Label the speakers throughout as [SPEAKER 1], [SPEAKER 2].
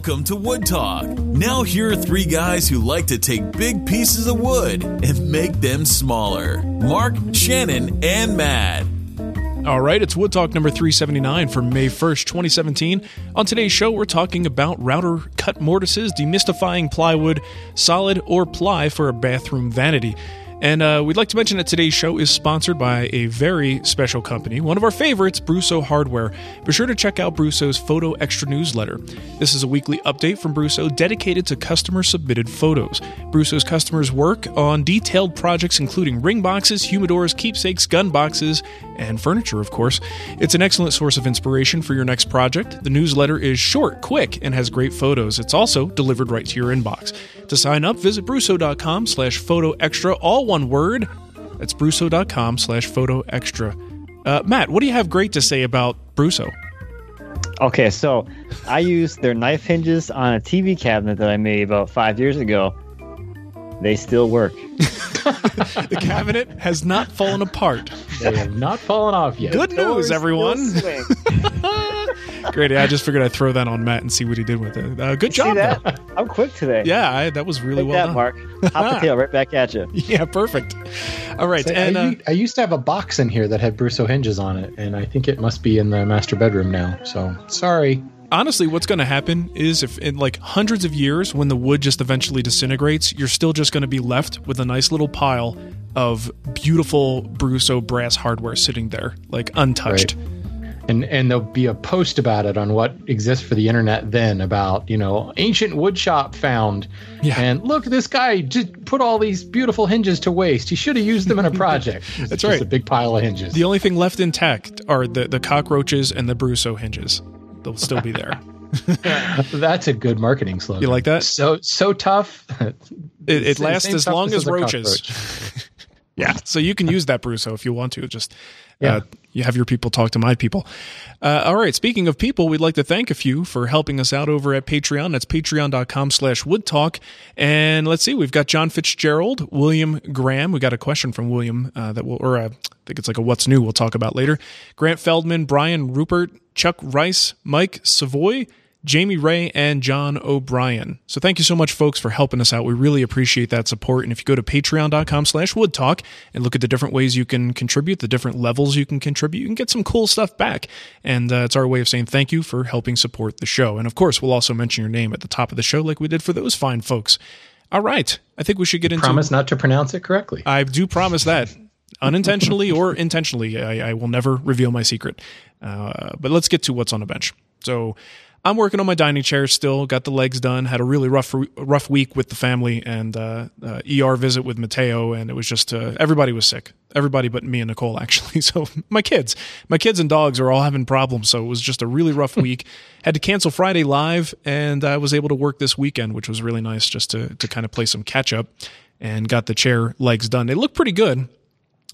[SPEAKER 1] Welcome to Wood Talk. Now, here are three guys who like to take big pieces of wood and make them smaller Mark, Shannon, and Matt.
[SPEAKER 2] All right, it's Wood Talk number 379 for May 1st, 2017. On today's show, we're talking about router cut mortises, demystifying plywood, solid or ply for a bathroom vanity. And uh, we'd like to mention that today's show is sponsored by a very special company, one of our favorites, Brusso Hardware. Be sure to check out Brusso's Photo Extra newsletter. This is a weekly update from Brusso dedicated to customer submitted photos. Brusso's customers work on detailed projects including ring boxes, humidors, keepsakes, gun boxes, and furniture, of course. It's an excellent source of inspiration for your next project. The newsletter is short, quick, and has great photos. It's also delivered right to your inbox. To sign up, visit brusso.com slash photo extra, all one word. That's brusso.com slash photo extra. Uh, Matt, what do you have great to say about Brusso?
[SPEAKER 3] Okay, so I used their knife hinges on a TV cabinet that I made about five years ago. They still work.
[SPEAKER 2] the cabinet has not fallen apart.
[SPEAKER 4] They have not fallen off yet.
[SPEAKER 2] Good news, everyone.
[SPEAKER 3] still swing.
[SPEAKER 2] Great. I just figured I'd throw that on Matt and see what he did with it. Uh, good
[SPEAKER 3] See
[SPEAKER 2] job.
[SPEAKER 3] that? I'm quick today.
[SPEAKER 2] Yeah, I, that was really
[SPEAKER 3] Take
[SPEAKER 2] well
[SPEAKER 3] that,
[SPEAKER 2] done.
[SPEAKER 3] Mark. Hop the tail right back at you.
[SPEAKER 2] Yeah, perfect. All right,
[SPEAKER 4] So
[SPEAKER 2] and
[SPEAKER 4] I,
[SPEAKER 2] uh,
[SPEAKER 4] u- I used to have a box in here that had Brusso hinges on it, and I think it must be in the master bedroom now. So sorry.
[SPEAKER 2] Honestly, what's going to happen is if in like hundreds of years, when the wood just eventually disintegrates, you're still just going to be left with a nice little pile of beautiful Brusso brass hardware sitting there, like untouched. Right.
[SPEAKER 4] And and there'll be a post about it on what exists for the internet then about you know ancient wood shop found.
[SPEAKER 2] Yeah.
[SPEAKER 4] And look, this guy just put all these beautiful hinges to waste. He should have used them in a project.
[SPEAKER 2] That's right.
[SPEAKER 4] A big pile of hinges.
[SPEAKER 2] The only thing left intact are the, the cockroaches and the Brusso hinges. They'll still be there.
[SPEAKER 4] That's a good marketing slogan.
[SPEAKER 2] You like that?
[SPEAKER 4] So so tough.
[SPEAKER 2] It, it lasts as long
[SPEAKER 4] toughness
[SPEAKER 2] as roaches. Yeah, so you can use that Brusso if you want to. Just
[SPEAKER 4] Yeah.
[SPEAKER 2] uh, you have your people talk to my people. Uh, all right. Speaking of people, we'd like to thank a few for helping us out over at Patreon. That's patreon.com slash woodtalk. And let's see, we've got John Fitzgerald, William Graham. We got a question from William uh, that will, or uh, I think it's like a what's new we'll talk about later. Grant Feldman, Brian Rupert, Chuck Rice, Mike Savoy, Jamie Ray, and John O'Brien. So thank you so much, folks, for helping us out. We really appreciate that support. And if you go to patreon.com slash woodtalk and look at the different ways you can contribute, the different levels you can contribute, you can get some cool stuff back. And uh, it's our way of saying thank you for helping support the show. And of course, we'll also mention your name at the top of the show like we did for those fine folks. All right. I think we should get into
[SPEAKER 4] Promise not to pronounce it correctly.
[SPEAKER 2] I do promise that, unintentionally or intentionally, I, I will never reveal my secret. Uh, but let's get to what's on the bench. So I'm working on my dining chair still. Got the legs done. Had a really rough rough week with the family and uh, uh, ER visit with Mateo, and it was just uh, everybody was sick. Everybody but me and Nicole actually. So my kids, my kids and dogs are all having problems. So it was just a really rough week. Had to cancel Friday live, and I was able to work this weekend, which was really nice just to to kind of play some catch up. And got the chair legs done. They look pretty good.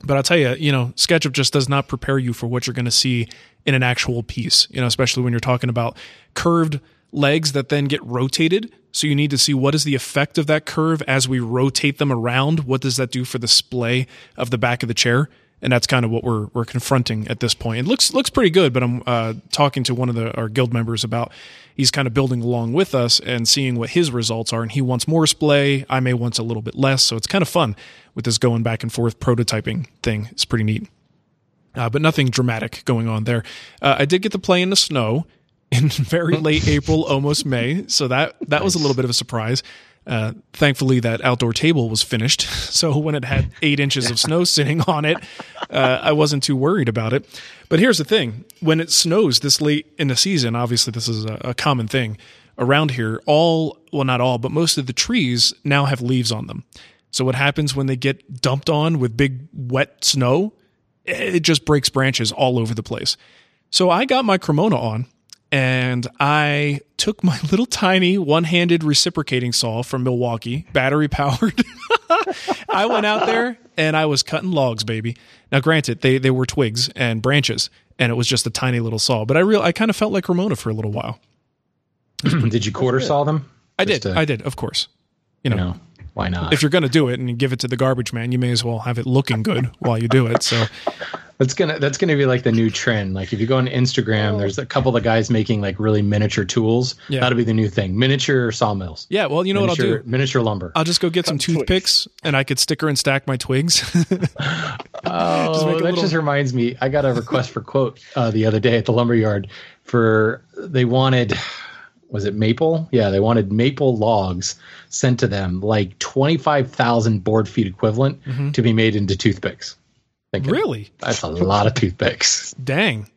[SPEAKER 2] But I'll tell you, you know, SketchUp just does not prepare you for what you're going to see in an actual piece, you know, especially when you're talking about curved legs that then get rotated. So you need to see what is the effect of that curve as we rotate them around. What does that do for the splay of the back of the chair? And that's kind of what we're we're confronting at this point. It looks looks pretty good, but I'm uh, talking to one of the our guild members about he's kind of building along with us and seeing what his results are. And he wants more splay. I may want a little bit less. So it's kind of fun with this going back and forth prototyping thing. It's pretty neat. Uh, but nothing dramatic going on there. Uh, I did get to play in the snow in very late April, almost May. So that that was a little bit of a surprise. Uh, thankfully, that outdoor table was finished. So when it had eight inches of snow sitting on it, uh, I wasn't too worried about it. But here's the thing when it snows this late in the season, obviously, this is a, a common thing around here. All, well, not all, but most of the trees now have leaves on them. So what happens when they get dumped on with big wet snow? It just breaks branches all over the place. So I got my Cremona on and I took my little tiny one handed reciprocating saw from Milwaukee, battery powered. I went out there and I was cutting logs, baby. Now, granted, they, they were twigs and branches, and it was just a tiny little saw, but I real I kind of felt like Ramona for a little while.
[SPEAKER 4] Did you quarter saw them?
[SPEAKER 2] I
[SPEAKER 4] Just
[SPEAKER 2] did.
[SPEAKER 4] to-
[SPEAKER 2] I did, of course. You know,
[SPEAKER 4] You know, why not?
[SPEAKER 2] if you're going to do it and you give it to the garbage man, you may as well have it looking good while you do it. So
[SPEAKER 4] That's gonna that's gonna be like the new trend. Like if you go on Instagram, there's a couple of guys making like really miniature tools.
[SPEAKER 2] Yeah.
[SPEAKER 4] That'll be the new thing. Miniature sawmills.
[SPEAKER 2] Yeah, well, you know what I'll do?
[SPEAKER 4] Miniature lumber.
[SPEAKER 2] I'll just go get some
[SPEAKER 3] twigs.
[SPEAKER 2] toothpicks and I could sticker and stack my twigs.
[SPEAKER 4] Oh,
[SPEAKER 2] Just
[SPEAKER 4] that
[SPEAKER 2] little-
[SPEAKER 4] just reminds me. I got a request for quote uh, the other day at the lumberyard for they wanted was it maple? Yeah, they wanted maple logs sent to them, like twenty five thousand board feet equivalent, to be made into toothpicks. Thinking,
[SPEAKER 2] really?
[SPEAKER 4] That's a lot of toothpicks.
[SPEAKER 2] Dang.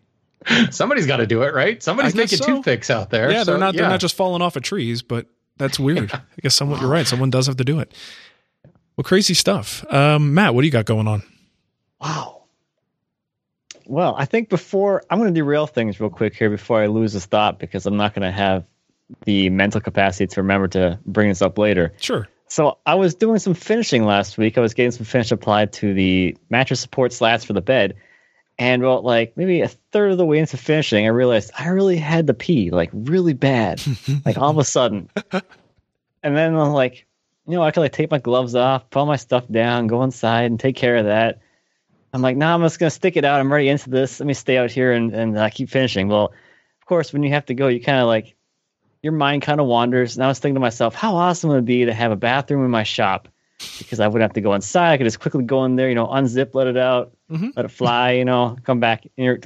[SPEAKER 4] Somebody's got to do it, right? Somebody's making
[SPEAKER 2] so.
[SPEAKER 4] toothpicks out there.
[SPEAKER 2] Yeah,
[SPEAKER 4] so,
[SPEAKER 2] they're not
[SPEAKER 4] yeah.
[SPEAKER 2] they're not just falling off of trees, but that's weird. I guess someone you're right. Someone does have to do it. Well, crazy stuff. Um, Matt, what do you got going on?
[SPEAKER 3] Wow. Well, I think before I'm going to derail things real quick here before I lose this thought because I'm not going to have the mental capacity to remember to bring this up later.
[SPEAKER 2] Sure.
[SPEAKER 3] So I was doing some finishing last week. I was getting some finish applied to the mattress support slats for the bed. And about like maybe a third of the way into finishing, I realized I really had to pee, like really bad. like all of a sudden. And then I'm like, you know, I could like take my gloves off, put all my stuff down, go inside and take care of that. I'm like, nah, I'm just gonna stick it out. I'm already into this. Let me stay out here and, and uh, keep finishing. Well, of course, when you have to go, you kind of like your mind kind of wanders. And I was thinking to myself, how awesome would it be to have a bathroom in my shop? Because I wouldn't have to go inside. I could just quickly go in there, you know, unzip, let it out,
[SPEAKER 2] Mhm.
[SPEAKER 3] let it fly, you know, come back. And you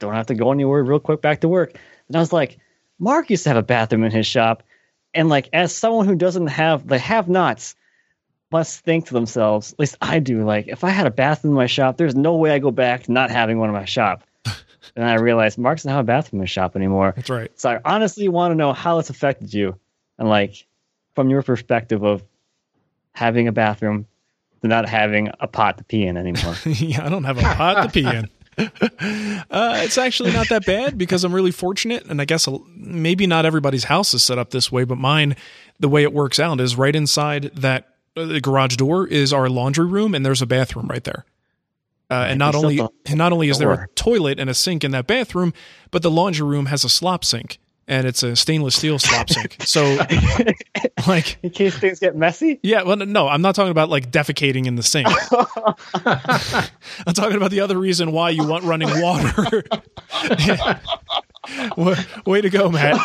[SPEAKER 3] don't have to go anywhere real quick back to work. And I was like, Mark used to have a bathroom in his shop. And like, as someone who doesn't have the have nots, must think to themselves, at least I do, like, if I had a bathroom in my shop, there's no way I go back to not having one in my shop. And I realized Mark doesn't have a bathroom shop anymore.
[SPEAKER 2] That's right.
[SPEAKER 3] So I honestly want to know how it's affected you, and like from your perspective of having a bathroom to not having a pot to pee in anymore.
[SPEAKER 2] yeah, I don't have a pot to pee in. Uh, it's actually not that bad because I'm really fortunate, and I guess maybe not everybody's house is set up this way, but mine, the way it works out is right inside that uh, the garage door is our laundry room, and there's a bathroom right there. Uh, and not only and not only is there a toilet and a sink in that bathroom, but the laundry room has a slop sink, and it's a stainless steel slop sink. So, like,
[SPEAKER 3] in case things get messy.
[SPEAKER 2] yeah, well, no, I'm not talking about like defecating in the sink. I'm talking about the other reason why you want running water. Wa- Way to go, Matt.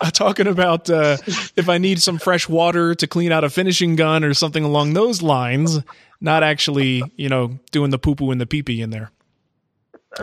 [SPEAKER 2] I'm talking about uh, if I need some fresh water to clean out a finishing gun or something along those lines, not actually, you know, doing the poo poo and the pee pee in there.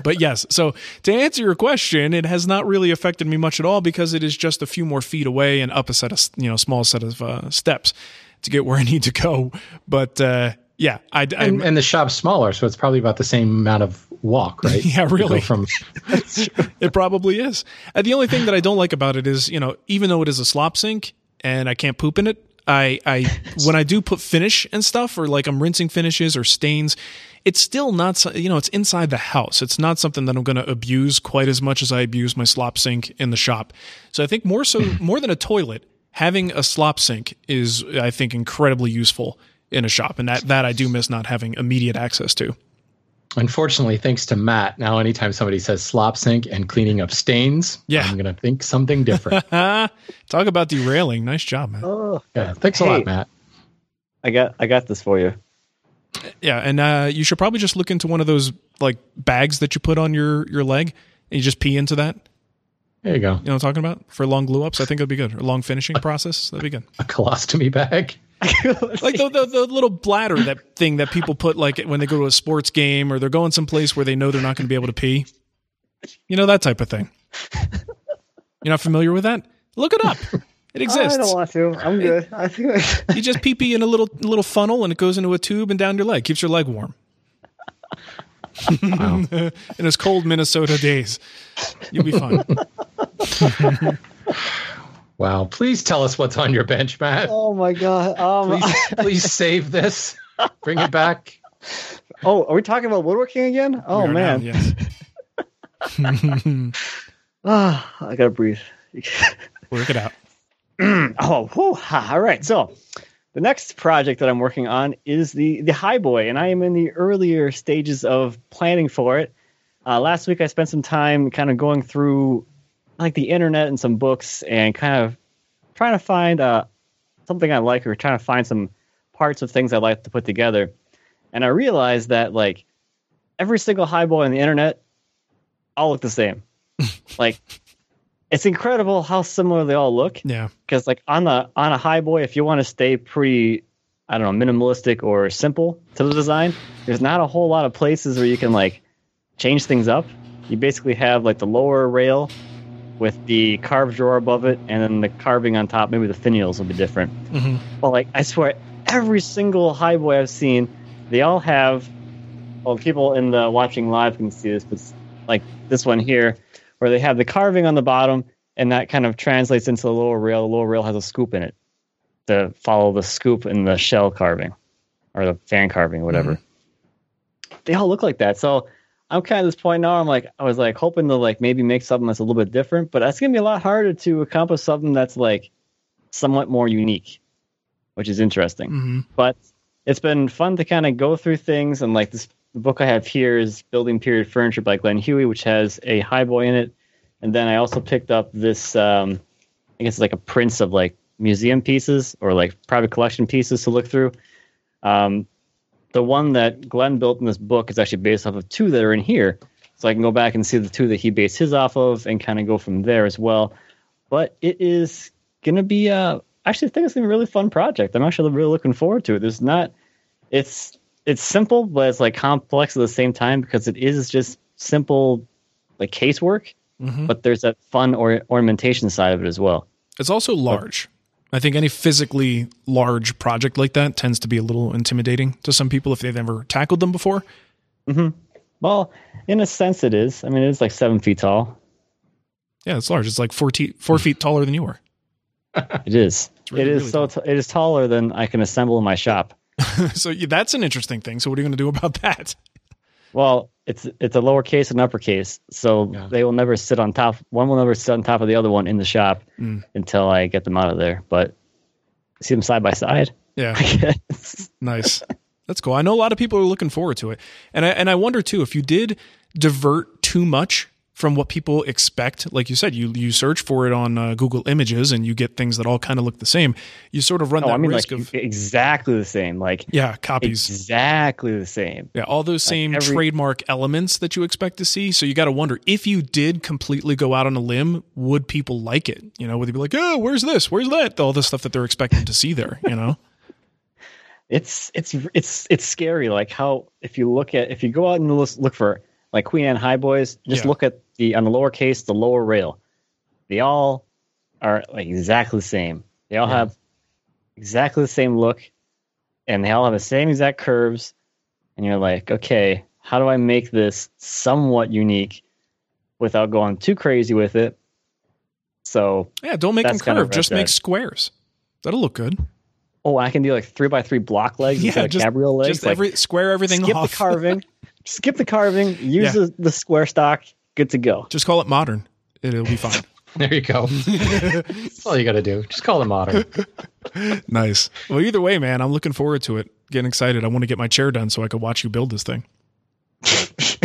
[SPEAKER 2] But yes, so to answer your question, it has not really affected me much at all because it is just a few more feet away and up a set of you know small set of uh, steps to get where I need to go. But uh, yeah, I, I
[SPEAKER 4] and, and the shop's smaller, so it's probably about the same amount of walk, right?
[SPEAKER 2] Yeah, really.
[SPEAKER 4] From
[SPEAKER 2] it probably is. Uh, the only thing that I don't like about it is, you know, even though it is a slop sink and I can't poop in it, I, I when I do put finish and stuff, or like I'm rinsing finishes or stains, it's still not, so- you know, it's inside the house. It's not something that I'm going to abuse quite as much as I abuse my slop sink in the shop. So I think more so, more than a toilet, having a slop sink is, I think, incredibly useful in a shop, and that that I do miss not having immediate access to.
[SPEAKER 4] Unfortunately, thanks to Matt, now anytime somebody says slop sink and cleaning up stains,
[SPEAKER 2] Yeah.
[SPEAKER 4] I'm gonna think something different.
[SPEAKER 2] Talk about derailing. Nice job, man.
[SPEAKER 3] Oh,
[SPEAKER 4] yeah, thanks a lot, Matt.
[SPEAKER 3] I got I got this for you.
[SPEAKER 2] Yeah, and uh, you should probably just look into one of those like bags that you put on your your leg, and you just pee into that.
[SPEAKER 4] There you go,
[SPEAKER 2] You know what I'm talking about for long glue ups. I think it'd be good. Or long finishing process. That'd be good.
[SPEAKER 4] a colostomy bag.
[SPEAKER 2] Like the, the the little bladder that thing that people put like when they go to a sports game or they're going someplace where they know they're not going to be able to pee. You know that type of thing. You're not familiar with that? Look it up. It oh, exists.
[SPEAKER 3] I don't want to. I'm good. I think
[SPEAKER 2] You just pee pee in a little little funnel and it goes into a tube and down your leg. Keeps your leg warm.
[SPEAKER 4] Wow.
[SPEAKER 2] in his cold Minnesota days. You'll be fine.
[SPEAKER 4] Wow. Please tell us what's on your bench, Matt.
[SPEAKER 3] Oh my god. Um,
[SPEAKER 4] Please, please save this. Bring it back.
[SPEAKER 3] oh, are we talking about woodworking again? Oh
[SPEAKER 2] We are now,
[SPEAKER 3] man.
[SPEAKER 2] yes.
[SPEAKER 3] Ah, I gotta breathe.
[SPEAKER 2] Work it out.
[SPEAKER 3] oh, whew, ha, all right. So the next project that I'm working on is the the Highboy, and I am in the earlier stages of planning for it. Uh, last week, I spent some time kind of going through like the internet and some books, and kind of trying to find uh, something I like, or trying to find some parts of things I like to put together. and I realized that like every single high boy on the internet all look the same. like it's incredible how similar they all look.
[SPEAKER 2] Yeah.
[SPEAKER 3] Because like on the on a high boy, if you want to stay pretty, I don't know, minimalistic or simple to the design, there's not a whole lot of places where you can like change things up. You basically have like the lower rail with the carved drawer above it, and then the carving on top. Maybe the finials will be different.
[SPEAKER 2] hmm
[SPEAKER 3] But like I swear, every single high boy I've seen, they all have. Well, people in the watching live can see this, but it's like this one here, where they have the carving on the bottom, and that kind of translates into the lower rail. The lower rail has a scoop in it to follow the scoop in the shell carving or the fan carving, whatever. They all look like that. So I'm kind of this point now. I'm like, I was like hoping to like maybe make something that's a little bit different, but that's gonna be a lot harder to accomplish something that's like somewhat more unique, which is interesting
[SPEAKER 2] hmm
[SPEAKER 3] but it's been fun to kind of go through things and like this book I have here is Building Period Furniture by Glenn Huey, which has a high boy in it. And then I also picked up this um I guess it's like a prints of like museum pieces or like private collection pieces to look through. Um the one that Glenn built in this book is actually based off of two that are in here. So I can go back and see the two that he based his off of and kind of go from there as well. But it is gonna be uh actually I think it's gonna be a really fun project. I'm actually really looking forward to it. There's not it's it's simple, but it's like complex at the same time because it is just simple like casework,
[SPEAKER 2] hmm
[SPEAKER 3] but there's that fun or ornamentation side of it as well.
[SPEAKER 2] It's also large. I think any physically large project like that tends to be a little intimidating to some people if they've never tackled them before. Mm-hmm.
[SPEAKER 3] Well, in a sense, it is. I mean, it's like seven feet tall.
[SPEAKER 2] Yeah, it's large. It's like four, te- four feet taller than you are.
[SPEAKER 3] It is.
[SPEAKER 2] really,
[SPEAKER 3] it is
[SPEAKER 2] really
[SPEAKER 3] so. T- it is taller than I can assemble in my shop.
[SPEAKER 2] so yeah, that's an interesting thing. So what are you going to do about that?
[SPEAKER 3] Well, it's it's a lowercase and uppercase, so
[SPEAKER 4] Yeah.
[SPEAKER 3] they will never sit on top. One will never sit on top of the other one in the shop
[SPEAKER 2] Mm.
[SPEAKER 3] until I get them out of there. But see them side by side.
[SPEAKER 2] Yeah, nice. That's cool. I know a lot of people are looking forward to it, and I and I wonder too if you did divert too much from what people expect. Like you said, you you search for it on uh, Google Images and you get things that all kind of look the same. You sort of run
[SPEAKER 3] No,
[SPEAKER 2] that
[SPEAKER 3] I mean
[SPEAKER 2] risk
[SPEAKER 3] like
[SPEAKER 2] of
[SPEAKER 3] exactly the same. Like
[SPEAKER 2] yeah copies.
[SPEAKER 3] exactly the same.
[SPEAKER 2] Yeah, all those same
[SPEAKER 3] every-
[SPEAKER 2] trademark elements that you expect to see. So you got to wonder if you did completely go out on a limb, would people like it? You know, would they be like, "Oh, where's this? Where's that?" All the stuff that they're expecting to see there. You know,
[SPEAKER 3] it's it's it's it's scary like how if you look at if you go out and look look for like queen anne high boys just
[SPEAKER 2] Yeah.
[SPEAKER 3] look at the on the lower case the lower rail they all are like exactly the same they all
[SPEAKER 4] Yeah.
[SPEAKER 3] have exactly the same look and they all have the same exact curves and you're like okay how do i make this somewhat unique without going too crazy with it so
[SPEAKER 2] yeah, don't make them
[SPEAKER 3] kind of.
[SPEAKER 2] Just make squares. That'll look good.
[SPEAKER 3] oh i can do like three by three block legs
[SPEAKER 2] Yeah,
[SPEAKER 3] instead of
[SPEAKER 2] just-
[SPEAKER 3] cabriole legs
[SPEAKER 2] Just
[SPEAKER 3] like,
[SPEAKER 2] every square everything
[SPEAKER 3] skip
[SPEAKER 2] off.
[SPEAKER 3] the carving, skip the carving, use
[SPEAKER 2] Yeah.
[SPEAKER 3] the, the square stock, good to go.
[SPEAKER 2] Just call it modern. It'll be fine.
[SPEAKER 4] There you go. That's all you got to do. Just call it modern.
[SPEAKER 2] nice. Well, either way, man, I'm looking forward to it. Getting excited. I want to get my chair done so I can watch you build this thing. It's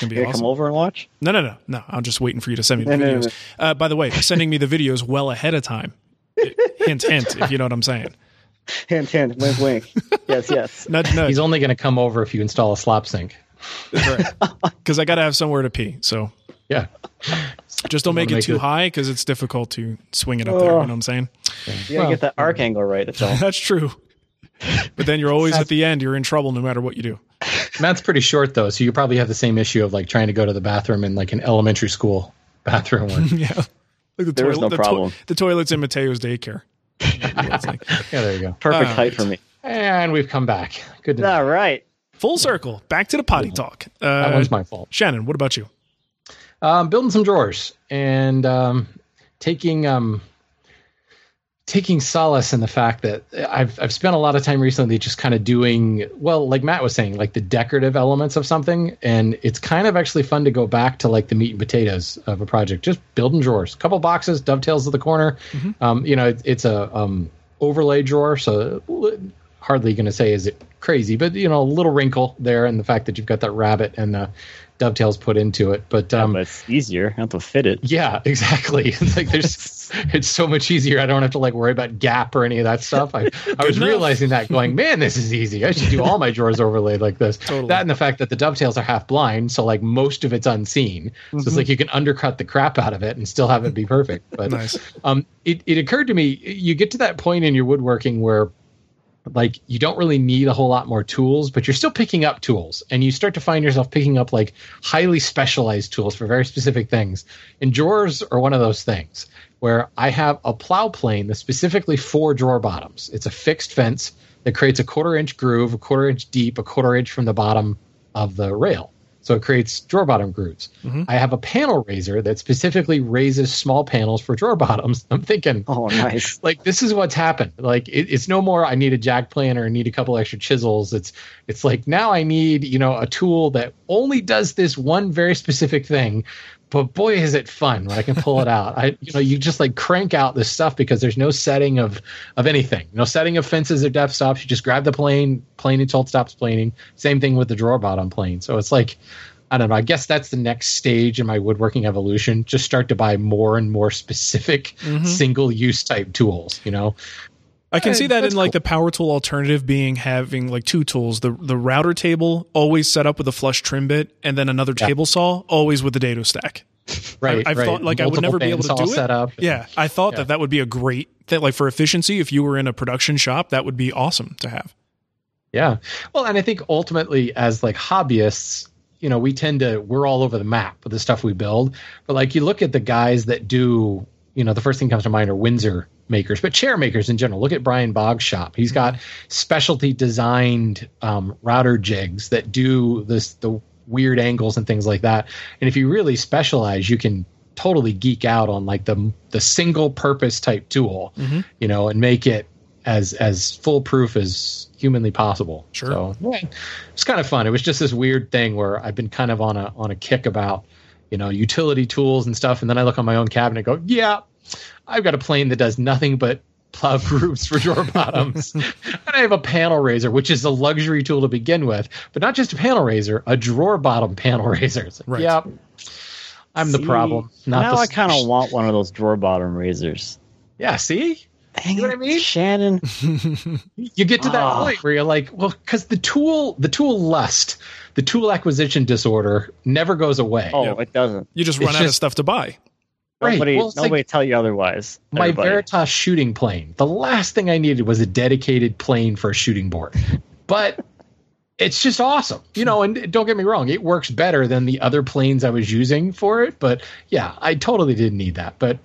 [SPEAKER 2] gonna be
[SPEAKER 3] You gonna
[SPEAKER 2] awesome.
[SPEAKER 3] come over and watch?
[SPEAKER 2] No, no, no, no. I'm just waiting for you to send me the
[SPEAKER 3] No, no, no,
[SPEAKER 2] videos. Uh, by the way, sending me the videos well ahead of time. hint, hint. If you know what I'm saying.
[SPEAKER 3] Hint, hint, wink, wink. yes, yes.
[SPEAKER 2] Nudge, nudge.
[SPEAKER 4] He's only going to come over if you install a slop sink.
[SPEAKER 2] Because I got to have somewhere to pee. So
[SPEAKER 4] Yeah.
[SPEAKER 2] just don't make it
[SPEAKER 4] make
[SPEAKER 2] too
[SPEAKER 4] it-
[SPEAKER 2] high because it's difficult to swing it up there. You oh. know what I'm saying?
[SPEAKER 3] You gotta get that arc angle right. That's all.
[SPEAKER 2] That's true. But then you're always at the end. You're in trouble no matter what you do.
[SPEAKER 4] Matt's pretty short though, so you probably have the same issue of like trying to go to the bathroom in like an elementary school bathroom. Where,
[SPEAKER 2] yeah. Like the,
[SPEAKER 3] There is no
[SPEAKER 2] the,
[SPEAKER 3] problem.
[SPEAKER 2] the toilets in Mateo's daycare. It's like
[SPEAKER 4] yeah, there you go.
[SPEAKER 3] Perfect
[SPEAKER 2] All
[SPEAKER 3] height for me.
[SPEAKER 4] And we've come back. Good. to know.
[SPEAKER 3] All right.
[SPEAKER 2] full circle. Back to the potty talk.
[SPEAKER 4] That
[SPEAKER 2] Uh,
[SPEAKER 4] one's my fault.
[SPEAKER 2] Shannon, what about you?
[SPEAKER 4] um, building some drawers and um, taking um, taking solace in the fact that I've I've spent a lot of time recently just kind of doing well, like Matt was saying, like the decorative elements of something, and it's kind of actually fun to go back to like the meat and potatoes of a project, just building drawers, couple boxes, dovetails at the corner. Um, you know, it, it's a um, overlay drawer, so hardly going to say is it crazy, but you know, a little wrinkle there, and the fact that you've got that rabbet and the dovetails put into it. But um,
[SPEAKER 3] but it's easier. I have to fit it.
[SPEAKER 4] yeah, exactly. It's like there's, it's so much easier. I don't have to like worry about gap or any of that stuff. I, I was
[SPEAKER 2] enough.
[SPEAKER 4] realizing that, going, man, this is easy. I should do all my drawers overlaid like this.
[SPEAKER 2] Totally.
[SPEAKER 4] That and the fact that the dovetails are half blind, so like most of it's unseen. So it's like you can undercut the crap out of it and still have it be perfect. But
[SPEAKER 2] Nice.
[SPEAKER 4] um, it, it occurred to me, you get to that point in your woodworking where like you don't really need a whole lot more tools, but you're still picking up tools and you start to find yourself picking up like highly specialized tools for very specific things. And drawers are one of those things where I have a plow plane that's specifically for drawer bottoms. It's a fixed fence that creates a quarter inch groove, a quarter inch deep, a quarter inch from the bottom of the rail. So it creates drawer bottom grooves. Mm-hmm. I have a panel raiser that specifically raises small panels for drawer bottoms. I'm thinking,
[SPEAKER 3] Oh, nice.
[SPEAKER 4] like this is what's happened. Like it, it's no more. I need a jack plane or I need a couple extra chisels. It's it's like now I need you know a tool that only does this one very specific thing. But boy, is it fun when I can pull it out. I you know you just like crank out this stuff because there's no setting of of anything. No setting of fences or depth stops. You just grab the plane, plane until it stops planing. Same thing with the drawer bottom plane. So it's like. I don't know. I guess that's the next stage in my woodworking evolution. Just start to buy more and more specific mm-hmm. single use type tools, you know?
[SPEAKER 2] I can see that in like
[SPEAKER 4] cool.
[SPEAKER 2] the power tool alternative being having like two tools the the router table always set up with a flush trim bit and then another table saw always with the dado stack.
[SPEAKER 4] Right.
[SPEAKER 2] I've
[SPEAKER 4] right.
[SPEAKER 2] thought, like, I would never be able to do it.
[SPEAKER 4] Setup.
[SPEAKER 2] Yeah, I thought
[SPEAKER 4] Yeah.
[SPEAKER 2] that that would be a great that like for efficiency if you were in a production shop that would be awesome to have.
[SPEAKER 4] Yeah. Well, and I think ultimately, as like hobbyists, you know, we tend to we're all over the map with the stuff we build. But like you look at the guys that do, you know, the first thing comes to mind are Windsor makers, but chair makers in general. Look at Brian Boggs' shop. He's got specialty designed um, router jigs that do this the weird angles and things like that. And if you really specialize, you can totally geek out on like the the single purpose type tool, you know, and make it as as foolproof as humanly possible.
[SPEAKER 2] Sure.
[SPEAKER 4] So yeah, it's kind of fun. It was just this weird thing where I've been kind of on a on a kick about you know utility tools and stuff, and then I look on my own cabinet, and go, yeah, I've got a plane that does nothing but plow grooves for drawer bottoms, and I have a panel raiser, which is a luxury tool to begin with, but not just a panel raiser, a drawer bottom panel raiser. It's like,
[SPEAKER 2] Right.
[SPEAKER 4] Yeah, I'm the problem. Not
[SPEAKER 3] now
[SPEAKER 4] the
[SPEAKER 3] I kind of want one of those drawer bottom raisers.
[SPEAKER 4] Yeah, see,
[SPEAKER 3] Dang
[SPEAKER 4] You know what I mean?
[SPEAKER 3] Shannon.
[SPEAKER 4] you get to that
[SPEAKER 3] Ah.
[SPEAKER 4] point where you're like, well, because the tool, the tool lust, the tool acquisition disorder never goes away.
[SPEAKER 3] Oh,
[SPEAKER 2] Yeah.
[SPEAKER 3] it doesn't.
[SPEAKER 2] You just
[SPEAKER 4] It's
[SPEAKER 2] run out of stuff to buy.
[SPEAKER 4] Right.
[SPEAKER 3] Nobody,
[SPEAKER 4] Well,
[SPEAKER 3] nobody
[SPEAKER 4] like-
[SPEAKER 3] tell you otherwise.
[SPEAKER 4] my
[SPEAKER 3] everybody.
[SPEAKER 4] Veritas shooting plane. The last thing I needed was a dedicated plane for a shooting board. But it's just awesome. You know, and don't get me wrong, it works better than the other planes I was using for it. But yeah, I totally didn't need that. But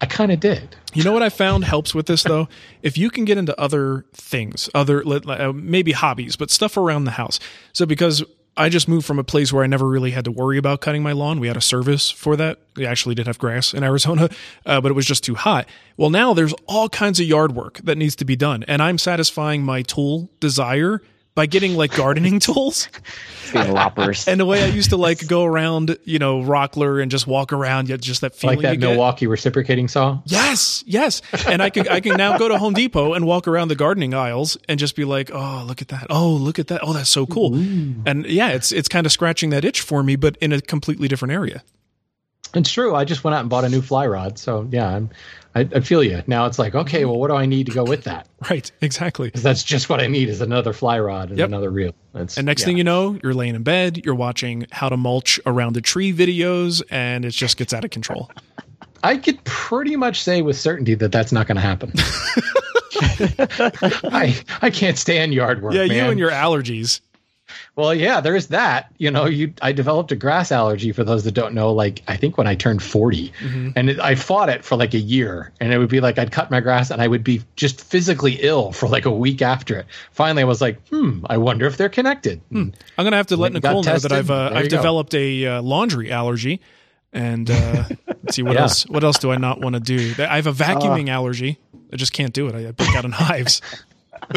[SPEAKER 4] I kind of did.
[SPEAKER 2] You know what I found helps with this though? If you can get into other things, other uh, maybe hobbies, but stuff around the house. So because I just moved from a place where I never really had to worry about cutting my lawn. We had a service for that. We actually did have grass in Arizona, uh, but it was just too hot. Well, now there's all kinds of yard work that needs to be done, and I'm satisfying my tool desire by getting like gardening tools.
[SPEAKER 3] Being loppers.
[SPEAKER 2] And the way I used to like go around, you know, Rockler and just walk around, yet just that feeling
[SPEAKER 4] Like that
[SPEAKER 2] you get.
[SPEAKER 4] Milwaukee reciprocating saw.
[SPEAKER 2] Yes, yes. And I can I can now go to Home Depot and walk around the gardening aisles and just be like, "Oh, look at that. Oh, look at that. Oh, that's so cool." And yeah, it's it's kind of scratching that itch for me, but in a completely different area.
[SPEAKER 4] It's true. I just went out and bought a new fly rod. So yeah, I'm, I, I feel you. Now it's like, okay, well, what do I need to go with that?
[SPEAKER 2] Right, exactly.
[SPEAKER 4] Because that's just what I need is another fly rod and
[SPEAKER 2] Yep.
[SPEAKER 4] another reel. That's,
[SPEAKER 2] And next
[SPEAKER 4] yeah.
[SPEAKER 2] thing you know, you're laying in bed, you're watching how to mulch around a tree videos, and it just gets out of control.
[SPEAKER 4] I could pretty much say with certainty that that's not going to happen. I I can't stand yard work.
[SPEAKER 2] Yeah, you and your allergies.
[SPEAKER 4] Well, yeah, there's that. You know, you I developed a grass allergy for those that don't know. Like I think when I turned 40,
[SPEAKER 2] Mm-hmm.
[SPEAKER 4] and it, I fought it for like a year, and it would be like I'd cut my grass and I would be just physically ill for like a week after it. Finally, I was like, hmm, I wonder if they're connected.
[SPEAKER 2] I'm gonna have to let Nicole know that. I've uh, I've
[SPEAKER 4] you go.
[SPEAKER 2] developed a uh, laundry allergy, and uh, let's see what
[SPEAKER 4] Yeah.
[SPEAKER 2] else. What else do I not want to do? I have a vacuuming allergy. I just can't do it. I, I break out in hives.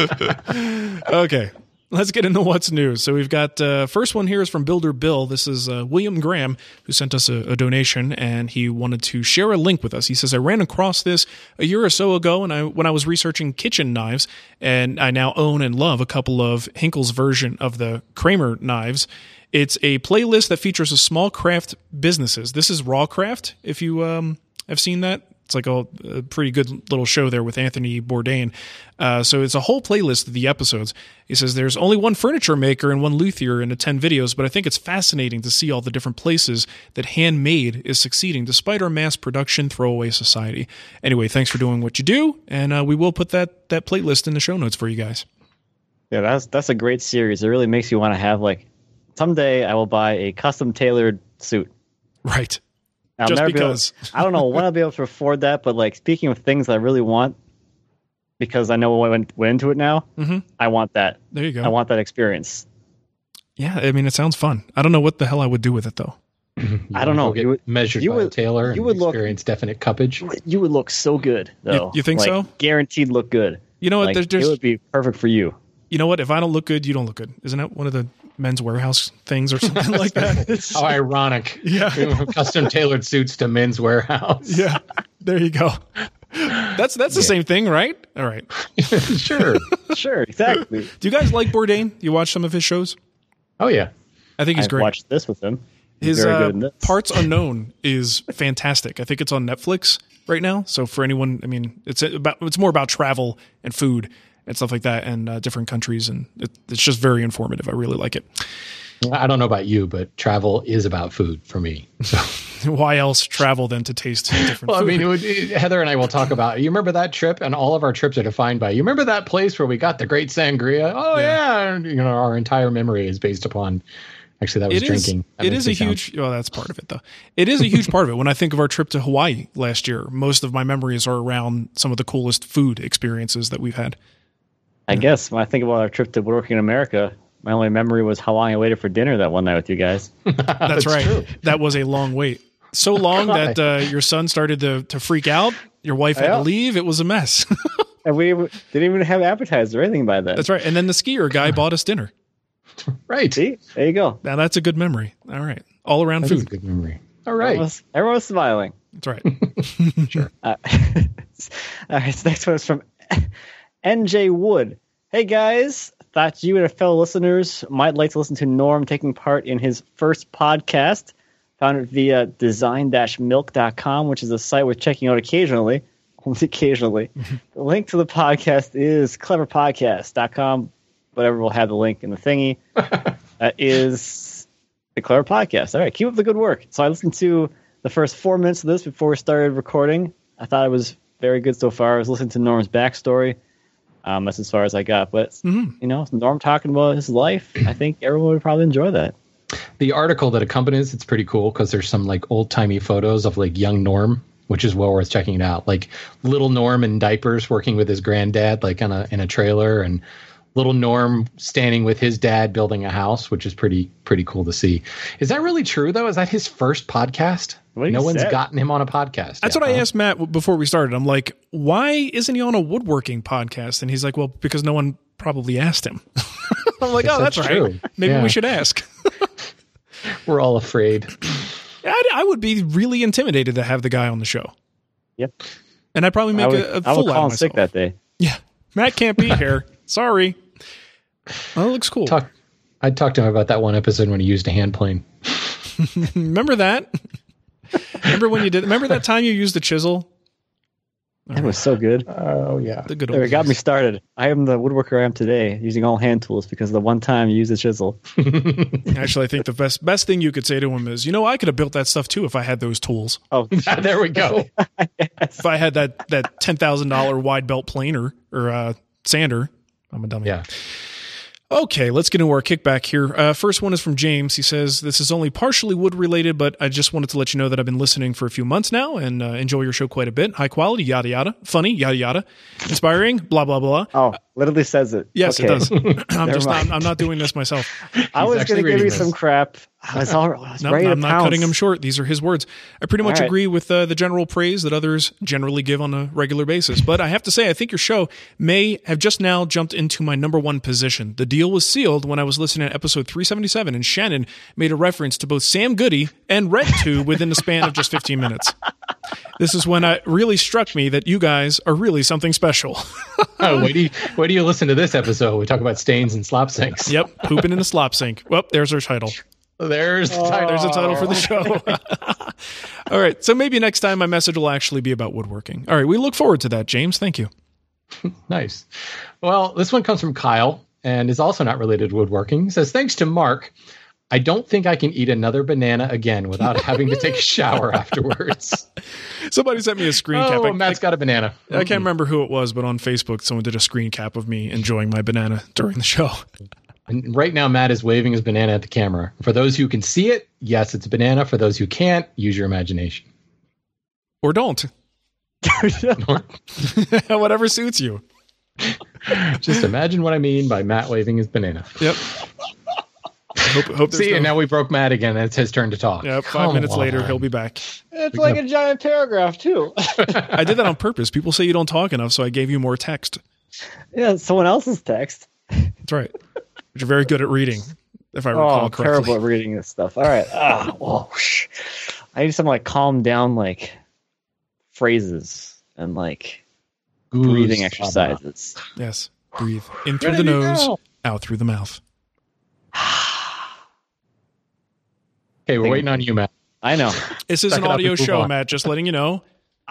[SPEAKER 2] okay, let's get into what's new. So we've got uh, first one here is from Builder Bill. This is uh, William Graham who sent us a, a, donation, and he wanted to share a link with us. He says I ran across this a year or so ago, and I when I was researching kitchen knives, and I now own and love a couple of Henckels version of the Kramer knives. It's a playlist that features a small craft businesses. This is Raw Craft. If you um, have seen that, it's like a, a, pretty good little show there with Anthony Bourdain. Uh, so it's a whole playlist of the episodes. He says there's only one furniture maker and one luthier in the 10 videos, but I think it's fascinating to see all the different places that handmade is succeeding despite our mass production throwaway society. Anyway, thanks for doing what you do, and uh, we will put that, that playlist in the show notes for you guys.
[SPEAKER 3] Yeah, that's that's a great series. It really makes you want to have like someday I will buy a custom tailored suit.
[SPEAKER 2] Right.
[SPEAKER 3] I'll
[SPEAKER 2] Just
[SPEAKER 3] never
[SPEAKER 2] because.
[SPEAKER 3] Be able, I don't know when I'll be able to afford that, but like speaking of things I really want, because I know what went, went into it now,
[SPEAKER 2] Mhm.
[SPEAKER 3] I want that.
[SPEAKER 2] There you go.
[SPEAKER 3] I want that experience.
[SPEAKER 2] yeah, I mean, it sounds fun. I don't know what the hell I would do with it, though.
[SPEAKER 3] I don't know.
[SPEAKER 4] go Get
[SPEAKER 3] You would-
[SPEAKER 4] measured
[SPEAKER 3] you
[SPEAKER 4] by
[SPEAKER 3] would-
[SPEAKER 4] a tailor.
[SPEAKER 3] you
[SPEAKER 4] and
[SPEAKER 3] would look-
[SPEAKER 4] experience definite cuppage.
[SPEAKER 3] You would look so good, though.
[SPEAKER 2] you think
[SPEAKER 3] Like,
[SPEAKER 2] so?
[SPEAKER 3] Guaranteed look good.
[SPEAKER 2] You know what?
[SPEAKER 3] Like,
[SPEAKER 2] there's, there's
[SPEAKER 3] it would be perfect for you.
[SPEAKER 2] you know what? If I don't look good, you don't look good. Isn't that one of the men's warehouse things or something like that?
[SPEAKER 4] How ironic.
[SPEAKER 2] Yeah.
[SPEAKER 4] Custom tailored suits to men's warehouse.
[SPEAKER 2] yeah, there you go. That's that's the same thing, right? All right.
[SPEAKER 4] sure.
[SPEAKER 3] Sure, exactly.
[SPEAKER 2] Do you guys like Bourdain? You watch some of his shows?
[SPEAKER 4] Oh yeah.
[SPEAKER 2] I think he's
[SPEAKER 3] I've
[SPEAKER 2] great.
[SPEAKER 3] watched this with him. He's
[SPEAKER 2] his
[SPEAKER 3] very
[SPEAKER 2] uh,
[SPEAKER 3] good in this.
[SPEAKER 2] Parts Unknown is fantastic. I think it's on Netflix right now. So for anyone, I mean, it's about it's more about travel and food and stuff like that, and uh, different countries, and it, it's just very informative. I really like it.
[SPEAKER 4] I don't know about you, but travel is about food for me. So,
[SPEAKER 2] Why else travel than to taste different
[SPEAKER 4] well, I mean, it would, it- Heather and I will talk about. You remember that trip, and all of our trips are defined by. You remember that place where we got the great sangria? Oh yeah, And, you know, our entire memory is based upon. Actually, that was
[SPEAKER 2] It is.
[SPEAKER 4] drinking. That
[SPEAKER 2] It is a
[SPEAKER 4] sound-
[SPEAKER 2] huge. Well, that's part of it, though. It is a huge part of it. When I think of our trip to Hawaii last year, most of my memories are around some of the coolest food experiences that we've had.
[SPEAKER 3] I guess when I think about our trip to working in America, my only memory was how long I waited for dinner that one night with you guys.
[SPEAKER 2] That's, right.
[SPEAKER 4] true.
[SPEAKER 2] That was a long wait. So long that uh, your son started to, to freak out. Your wife had to leave. It was a mess.
[SPEAKER 3] And we didn't even have appetizers or anything by then.
[SPEAKER 2] that's right. And then the skier guy bought us dinner.
[SPEAKER 4] Right.
[SPEAKER 3] See? There you go.
[SPEAKER 2] Now that's a good memory. All right. All around
[SPEAKER 4] That is a
[SPEAKER 2] food.
[SPEAKER 4] good memory. All right.
[SPEAKER 3] Everyone
[SPEAKER 4] right.
[SPEAKER 3] was, smiling.
[SPEAKER 2] That's right.
[SPEAKER 3] Uh, all right, so next one is from NJ Wood. Hey guys, thought you and our fellow listeners might like to listen to Norm taking part in his first podcast. Found it via design-milk.com, which is a site we're checking out occasionally, only occasionally. the link to the podcast is cleverpodcast.com. Whatever, we'll have the link in the thingy. that is the Clever Podcast. All right, keep up the good work. So I listened to the first four minutes of this before we started recording. I thought it was very good so far. I was listening to Norm's backstory. Um, that's as far as I got. But you know, Norm talking about his life. I think everyone would probably enjoy that.
[SPEAKER 4] The article that accompanies it's pretty cool because there's some like old timey photos of like young Norm, which is well worth checking it out. Like little Norm in diapers working with his granddad, like on a in a trailer, and little Norm standing with his dad building a house, which is pretty pretty cool to see. Is that really true though? Is that his first podcast? No one's
[SPEAKER 3] said.
[SPEAKER 4] gotten him on a podcast.
[SPEAKER 2] That's
[SPEAKER 4] yet,
[SPEAKER 2] what I asked Matt before we started. I'm like, why isn't he on a woodworking podcast? And he's like, well, because no one probably asked him. I'm like, oh, that's,
[SPEAKER 4] that's
[SPEAKER 2] right.
[SPEAKER 4] true.
[SPEAKER 2] Maybe
[SPEAKER 4] Yeah.
[SPEAKER 2] we should ask.
[SPEAKER 4] We're all afraid.
[SPEAKER 2] I, I would be really intimidated to have the guy on the show.
[SPEAKER 3] Yep.
[SPEAKER 2] And I'd probably make
[SPEAKER 3] I would,
[SPEAKER 2] a, a
[SPEAKER 3] I would
[SPEAKER 2] fool out
[SPEAKER 3] call
[SPEAKER 2] of
[SPEAKER 3] him sick that day.
[SPEAKER 2] Yeah. Matt can't be here. Sorry. Well, it looks cool.
[SPEAKER 4] Talk. I talked to him about that one episode when he used a hand plane.
[SPEAKER 2] Remember that? remember when you did? Remember that time you used the chisel?
[SPEAKER 3] That was so good.
[SPEAKER 4] Oh yeah.
[SPEAKER 2] The good
[SPEAKER 3] There,
[SPEAKER 2] old
[SPEAKER 3] it got me started. I am the woodworker I am today, using all hand tools because the one time you used a chisel.
[SPEAKER 2] Actually, I think the best best thing you could say to him is, you know, I could have built that stuff too if I had those tools.
[SPEAKER 3] Oh,
[SPEAKER 4] there we go.
[SPEAKER 2] If I had that that ten thousand dollar wide belt planer or uh, sander, I'm a dummy.
[SPEAKER 4] Yeah.
[SPEAKER 2] Okay, let's get into our kickback here. Uh, first one is from James. He says, This is only partially wood related, but I just wanted to let you know that I've been listening for a few months now and uh, enjoy your show quite a bit. High quality, yada yada. Funny, yada yada. Inspiring, blah, blah, blah.
[SPEAKER 3] oh, literally says it.
[SPEAKER 2] Yes,
[SPEAKER 3] Okay.
[SPEAKER 2] it does. I'm just not. I'm not doing this myself.
[SPEAKER 3] I was going to give you
[SPEAKER 4] this.
[SPEAKER 3] some crap. I was, all, I was
[SPEAKER 2] No,
[SPEAKER 3] ready
[SPEAKER 2] I'm
[SPEAKER 3] to
[SPEAKER 2] not
[SPEAKER 3] pounce.
[SPEAKER 2] cutting him short. These are his words. I pretty much
[SPEAKER 3] All right.
[SPEAKER 2] agree with uh, the general praise that others generally give on a regular basis. But I have to say, I think your show may have just now jumped into my number one position. The deal was sealed when I was listening to episode 377, and Shannon made a reference to both Sam Goody and Red 2 within the span of just 15 minutes. This is when it really struck me that you guys are really something special.
[SPEAKER 4] Oh, wait, do you, wait do you listen to this episode? We talk about stains and slop sinks.
[SPEAKER 2] yep, pooping in the slop sink. Well, there's our title.
[SPEAKER 4] There's the title.
[SPEAKER 2] There's a title for the show. All right. So maybe next time my message will actually be about woodworking. All right. We look forward to that, James. Thank you.
[SPEAKER 4] Nice. Well, this one comes from Kyle and is also not related to woodworking. He says, Thanks to Mark, I don't think I can eat another banana again without having to take a shower afterwards.
[SPEAKER 2] Somebody sent me a screen cap.
[SPEAKER 4] oh,
[SPEAKER 2] I,
[SPEAKER 4] Matt's got a banana.
[SPEAKER 2] I can't remember who it was, but on Facebook, someone did a screen cap of me enjoying my banana during the show.
[SPEAKER 4] And right now, Matt is waving his banana at the camera. For those who can see it, yes, it's a banana. For those who can't, use your imagination.
[SPEAKER 2] Or don't. Whatever suits you.
[SPEAKER 4] Just imagine what I mean by Matt waving his banana.
[SPEAKER 2] Yep. Hope, hope
[SPEAKER 4] See,
[SPEAKER 2] no-
[SPEAKER 4] and now we broke Matt again. It's his turn to talk.
[SPEAKER 2] Yep, five
[SPEAKER 4] Come
[SPEAKER 2] minutes later, he'll be back.
[SPEAKER 3] It's like a giant paragraph too.
[SPEAKER 2] I did that on purpose. People say you don't talk enough, so I gave you more text.
[SPEAKER 3] yeah, someone else's text.
[SPEAKER 2] That's right. But you're very good at reading, if I recall
[SPEAKER 3] Oh,
[SPEAKER 2] correctly.
[SPEAKER 3] terrible at reading this stuff. All right. Ah, whoa, shh. I need some like calm down like phrases and like breathing
[SPEAKER 4] Goose,
[SPEAKER 3] exercises.
[SPEAKER 2] Yes. Breathe in through
[SPEAKER 4] Ready
[SPEAKER 2] the nose,
[SPEAKER 4] go.
[SPEAKER 2] out through the mouth.
[SPEAKER 4] Okay, we're waiting on you, Matt.
[SPEAKER 3] I know.
[SPEAKER 2] This is
[SPEAKER 4] Suck
[SPEAKER 2] an audio show,
[SPEAKER 4] on.
[SPEAKER 2] Matt. Just letting you know.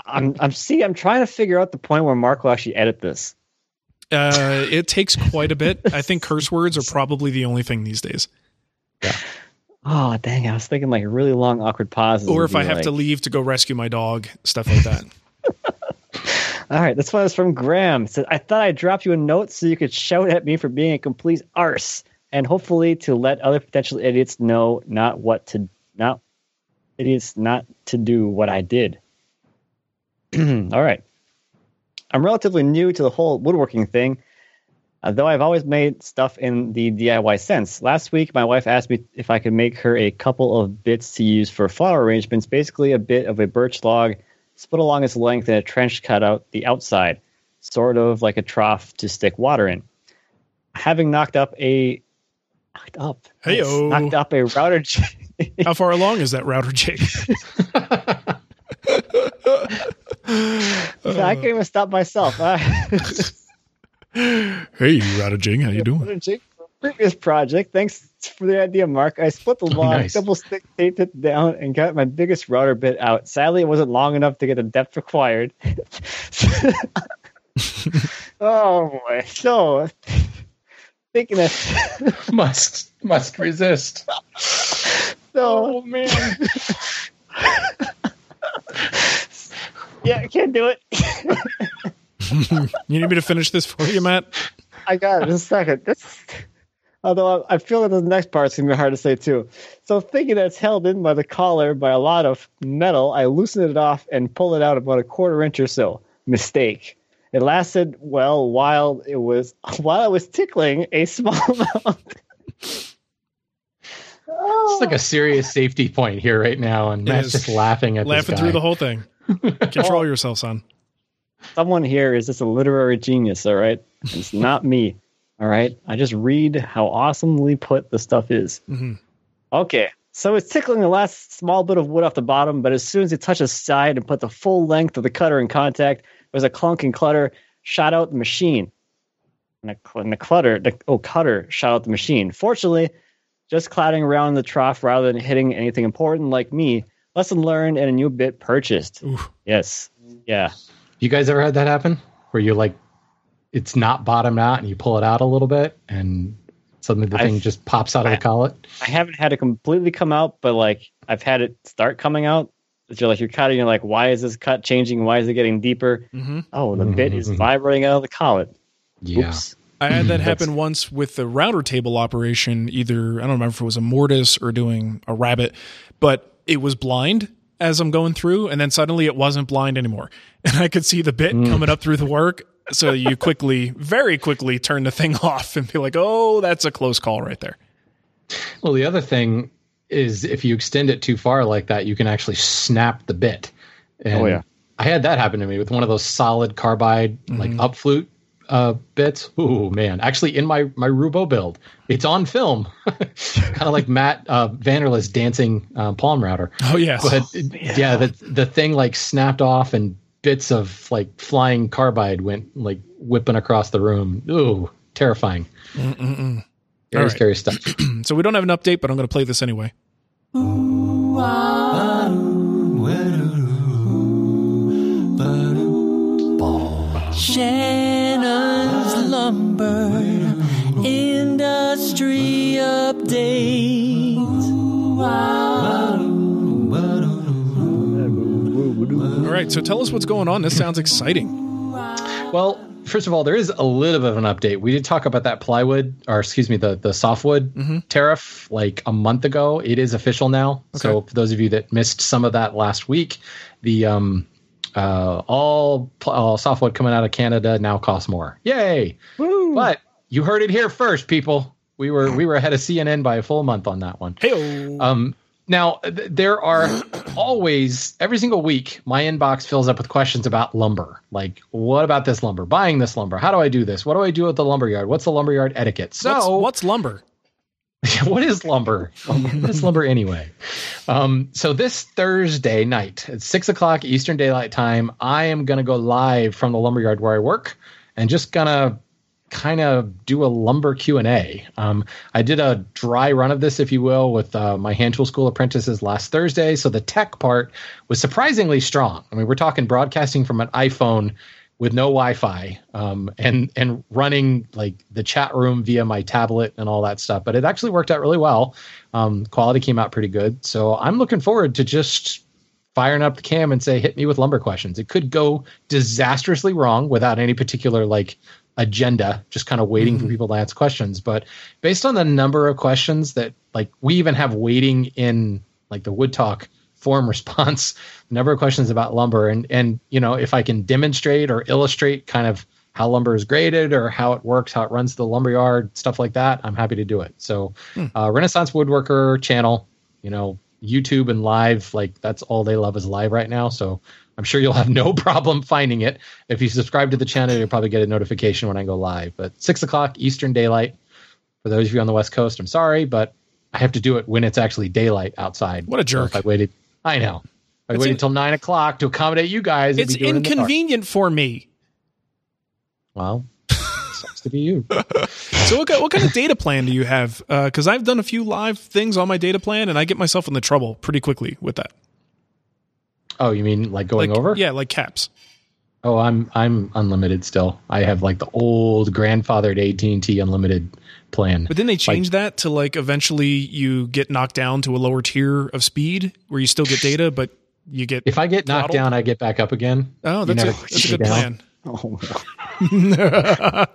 [SPEAKER 3] I'm I'm see I'm trying to figure out the point where Mark will actually edit this.
[SPEAKER 2] Uh, it takes quite a bit. I think curse words are probably the only thing these days.
[SPEAKER 3] Oh dang, I was thinking like a really long awkward pauses.
[SPEAKER 2] Or if I have to leave to go rescue my dog, stuff like that.
[SPEAKER 3] All right, this one is from Graham. It says, I thought I'd drop you a note so you could shout at me for being a complete arse, and hopefully to let other potential idiots know not what to not idiots not to do what I did. All right. I'm relatively new to the whole woodworking thing, uh, though I've always made stuff in the DIY sense. Last week, my wife asked me if I could make her a couple of bits to use for flower arrangements, basically a bit of a birch log split along its length and a trench cut out the outside, sort of like a trough to stick water in. Having knocked up a knocked up
[SPEAKER 2] Heyo.
[SPEAKER 3] knocked up a router jig.
[SPEAKER 2] How far along is that router jig?
[SPEAKER 3] I can't even stop myself.
[SPEAKER 2] Hey, router jig, how you doing?
[SPEAKER 3] router jig for a previous project. Thanks for the idea, Mark. I split the oh, log,
[SPEAKER 4] nice.
[SPEAKER 3] double stick taped it down, and got my biggest router bit out. Sadly, it wasn't long enough to get the depth required. oh boy! So thinking of
[SPEAKER 4] must must resist.
[SPEAKER 3] so oh,
[SPEAKER 4] man.
[SPEAKER 3] Yeah, I can't do it.
[SPEAKER 2] You need me to finish this for you, Matt?
[SPEAKER 3] I got it in a second. This, although I I feel that the next part's gonna be hard to say too. So thinking that it's held in by the collar by a lot of metal, I loosened it off and pulled it out about a quarter inch or so. Mistake. It lasted well while it was while I was tickling a small amount.
[SPEAKER 4] It's like a serious safety point here right now, and Matt's just laughing at
[SPEAKER 2] Laughing
[SPEAKER 4] this
[SPEAKER 2] through the whole thing. Control yourself, son.
[SPEAKER 3] Someone here is just a literary genius, all right? It's not me, all right? I just read how awesomely put the stuff is.
[SPEAKER 2] Mhm.
[SPEAKER 3] Okay, so it's tickling the last small bit of wood off the bottom, but as soon as it touches the side and put the full length of the cutter in contact, there's a clunk and clutter, shot out the machine. And and the clutter, the oh cutter shot out the machine. Fortunately, just clattering around the trough rather than hitting anything important like me. Lesson learned and a new bit purchased.
[SPEAKER 2] Oof.
[SPEAKER 3] Yes. Yeah.
[SPEAKER 4] You guys ever had that happen? Where you're like, it's not bottomed out, and you pull it out a little bit, and suddenly the thing
[SPEAKER 3] I've-
[SPEAKER 4] just pops out of the collet.
[SPEAKER 3] I haven't had it completely come out, but like I've had it start coming out. It's you're like you're cutting, you're like, why is this cut changing? Why is it getting deeper?
[SPEAKER 2] hmm
[SPEAKER 3] Oh, the bit is
[SPEAKER 4] Mhm.
[SPEAKER 3] vibrating out of the collet.
[SPEAKER 4] Yeah.
[SPEAKER 3] Oops.
[SPEAKER 2] I had that
[SPEAKER 4] That's-
[SPEAKER 2] happen once with the router table operation. Either I don't remember if it was a mortise or doing a rabbet, but it was blind as I'm going through, and then suddenly it wasn't blind anymore, and I could see the bit mm. coming up through the work. So you quickly, very quickly, turn the thing off and be like, "Oh, that's a close call right there."
[SPEAKER 4] Well, the other thing is if you extend it too far like that, you can actually snap the bit. Oh, and
[SPEAKER 3] Oh, yeah.
[SPEAKER 4] I had that happen to me with one of those solid carbide like mm-hmm. up flute uh, bits. Ooh man! Actually, in my my Roubo build, it's on film, kind of like Matt uh, Vanderlist dancing uh, palm router.
[SPEAKER 2] Oh yes.
[SPEAKER 4] But yeah, the the thing like snapped off and bits of like flying carbide went like whipping across the room. Ooh, terrifying. Very
[SPEAKER 2] All right.
[SPEAKER 4] scary stuff.
[SPEAKER 2] so we don't have an update, but I'm going to play this anyway.
[SPEAKER 5] Shannon's Lumber Industry Update.
[SPEAKER 2] All right, so tell us what's going on. This sounds exciting.
[SPEAKER 4] Well, first of all, there is a little bit of an update. We did talk about that plywood, or excuse me, the the softwood tariff like a month ago. It is official now. So for those of you that missed some of that last week, the um uh all, all softwood coming out of Canada now costs more. Yay! But you heard it here first, people. We were we were ahead of CNN by a full month on that one.
[SPEAKER 2] Hey,
[SPEAKER 4] Um, now th- there are always every single week my inbox fills up with questions about lumber. Like, what about this lumber? Buying this lumber? How do I do this? What do I do at the lumber yard? What's the lumberyard etiquette? So,
[SPEAKER 2] what's, what's lumber?
[SPEAKER 4] what is lumber? what is lumber anyway? Um, so this Thursday night at six o'clock Eastern Daylight Time, I am gonna go live from the lumberyard where I work, and just gonna kind of do a lumber Q and A. Um, I did a dry run of this, if you will, with uh, my hand tool school apprentices last Thursday. So the tech part was surprisingly strong. I mean, we're talking broadcasting from an iPhone with no Wi-Fi um, and and running like the chat room via my tablet and all that stuff. But it actually worked out really well. Um, quality came out pretty good. So I'm looking forward to just firing up the cam and say, hit me with lumber questions. It could go disastrously wrong without any particular like agenda, just kind of waiting for people to ask questions. But based on the number of questions that like we even have waiting in like the Wood Talk forum response, number of questions about lumber and and you know if I can demonstrate or illustrate kind of how lumber is graded or how it works, how it runs the lumberyard, stuff like that, I'm happy to do it. So, uh, Renaissance Woodworker channel, you know, YouTube and live, like that's all they love is live right now. So I'm sure you'll have no problem finding it. If you subscribe to the channel, you'll probably get a notification when I go live. But six o'clock Eastern Daylight. For those of you on the West Coast, I'm sorry, but I have to do it when it's actually daylight outside.
[SPEAKER 2] What a
[SPEAKER 4] So
[SPEAKER 2] jerk.
[SPEAKER 4] if I waited, I know. I waited till nine o'clock to accommodate you guys.
[SPEAKER 2] It's
[SPEAKER 4] it in
[SPEAKER 2] inconvenient for me.
[SPEAKER 4] Well, sucks to be you.
[SPEAKER 2] So what, what kind of data plan do you have? Uh, because I've done a few live things on my data plan, and I get myself in the trouble pretty quickly with that.
[SPEAKER 4] Oh, you mean like going
[SPEAKER 2] Like,
[SPEAKER 4] over?
[SPEAKER 2] Yeah, like caps.
[SPEAKER 4] Oh, I'm I'm unlimited still. I have like the old grandfathered AT and T unlimited plan.
[SPEAKER 2] But then they changed that to like eventually you get knocked down to a lower tier of speed where you still get data, but you get.
[SPEAKER 4] If I get knocked
[SPEAKER 2] Throttled?
[SPEAKER 4] down, I get back up again.
[SPEAKER 2] oh, that's a, that's a good
[SPEAKER 4] down.
[SPEAKER 2] plan.
[SPEAKER 3] Oh,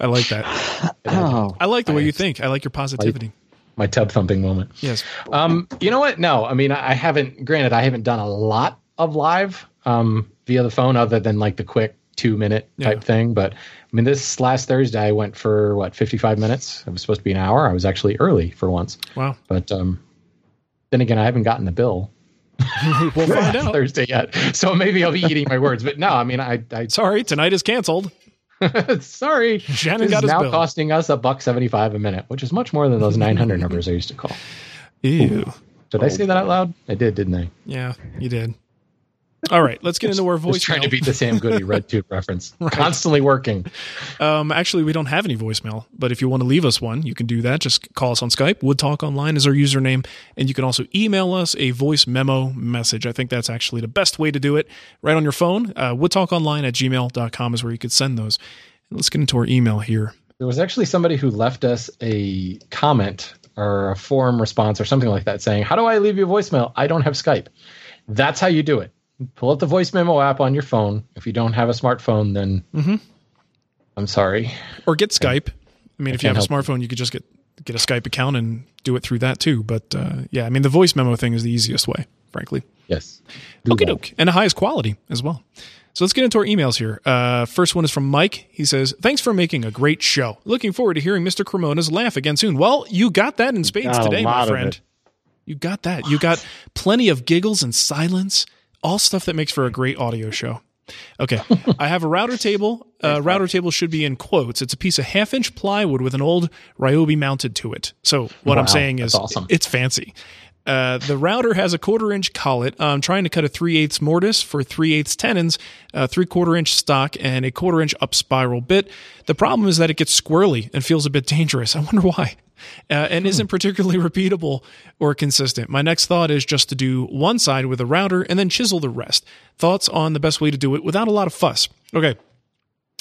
[SPEAKER 2] I like that.
[SPEAKER 3] oh.
[SPEAKER 2] I like the way you think. I like your positivity.
[SPEAKER 4] My tub thumping moment.
[SPEAKER 2] Yes.
[SPEAKER 4] Um, you know what? No, I mean I haven't. Granted, I haven't done a lot of live um, via the phone, other than like the quick two minute type
[SPEAKER 2] Yeah.
[SPEAKER 4] thing. But I mean, this last Thursday, I went for what fifty five minutes. It was supposed to be an hour. I was actually early for once.
[SPEAKER 2] Wow.
[SPEAKER 4] But um, then again, I haven't gotten the bill
[SPEAKER 2] We'll find out.
[SPEAKER 4] Thursday yet, so maybe I'll be eating my words. But no, I mean, I, I
[SPEAKER 2] Sorry, tonight is canceled.
[SPEAKER 4] sorry,
[SPEAKER 2] Shannon
[SPEAKER 4] this
[SPEAKER 2] got
[SPEAKER 4] is now
[SPEAKER 2] bill.
[SPEAKER 4] costing us a buck seventy five a minute, which is much more than those nine hundred numbers I used to call.
[SPEAKER 2] Ew.
[SPEAKER 4] Did I say that out loud? I did, didn't I?
[SPEAKER 2] Yeah, you did. All right, let's get into our voice.
[SPEAKER 4] Just trying to beat the Sam Goody Red Tooth reference. Constantly working.
[SPEAKER 2] Um, actually, we don't have any voicemail, but if you want to leave us one, you can do that. Just call us on Skype. Wood Talk Online is our username, and you can also email us a voice memo message. I think that's actually the best way to do it. Right on your phone, uh, woodtalkonline at gmail.com is where you could send those. Let's get into our email here.
[SPEAKER 4] There was actually somebody who left us a comment or a forum response or something like that saying, How do I leave you a voicemail? I don't have Skype. That's how you do it. Pull up the voice memo app on your phone. If you don't have a smartphone, then
[SPEAKER 2] Mm-hmm.
[SPEAKER 4] I'm sorry.
[SPEAKER 2] Or get Skype. I mean, if you have a smartphone, you could just get get a Skype account and do it through that too. But uh, yeah, I mean, the voice memo thing is the easiest way, frankly.
[SPEAKER 4] Yes. Do
[SPEAKER 2] Okay, doke, and the highest quality as well. So let's get into our emails here. Uh, first one is from Mike. He says, "Thanks for making a great show. Looking forward to hearing Mr. Cremona's laugh again soon." Well, you got that in spades today, my friend. You got that. You got plenty of giggles and silence, all stuff that makes for a great audio show. Okay, I have a router table. Uh, router table should be in quotes. It's a piece of half inch plywood with an old Ryobi mounted to it. So what I'm saying is
[SPEAKER 4] awesome.
[SPEAKER 2] it's fancy. Uh, the router has a quarter inch collet. I'm trying to cut a 3 eighths mortise for 3 eighths tenons, a 3 quarter inch stock, and a quarter inch up spiral bit. The problem is that it gets squirrely and feels a bit dangerous. I wonder why. Uh, and isn't particularly repeatable or consistent. My next thought is just to do one side with a router and then chisel the rest. Thoughts on the best way to do it without a lot of fuss. Okay,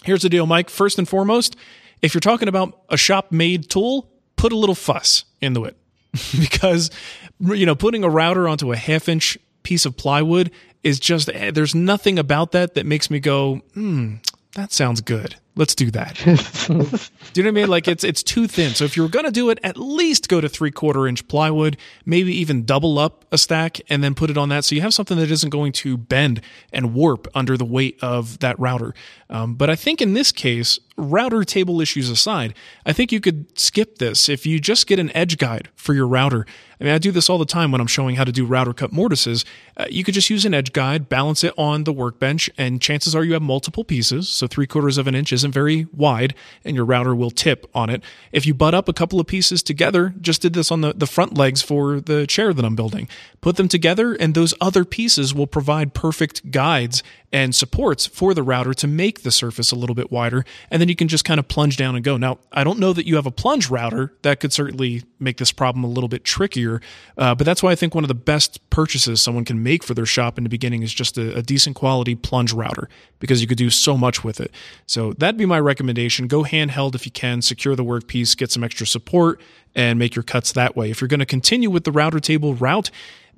[SPEAKER 2] here's the deal, Mike. First and foremost, if you're talking about a shop made tool, put a little fuss into it because you know putting a router onto a half inch piece of plywood is just eh, there's nothing about that that makes me go hmm that sounds good let's do that. Do you know what i mean? Like it's it's too thin. So if you're to do it at least go to three quarter inch plywood maybe even double up a stack and then put it on that. So you have something that isn't going to bend and warp under the weight of that router. Um, but i think in this case router table issues aside i think you could skip this if you just get an edge guide for your router. I mean, I do this all the time when I'm showing how to do router cut mortises. Uh, you could just use an edge guide, balance it on the workbench, and chances are you have multiple pieces. So three quarters of an inch isn't very wide, and your router will tip on it. If you butt up a couple of pieces together, just did this on the, the front legs for the chair that I'm building, put them together, and those other pieces will provide perfect guides and supports for the router to make the surface a little bit wider. And then you can just kind of plunge down and go. Now, I don't know that you have a plunge router. That could certainly make this problem a little bit trickier. Uh, but that's why I think one of the best purchases someone can make for their shop in the beginning is just a, a decent quality plunge router because you could do so much with it. So that'd be my recommendation. Go handheld if you can, secure the workpiece, get some extra support, and make your cuts that way. If you're going to continue with the router table route,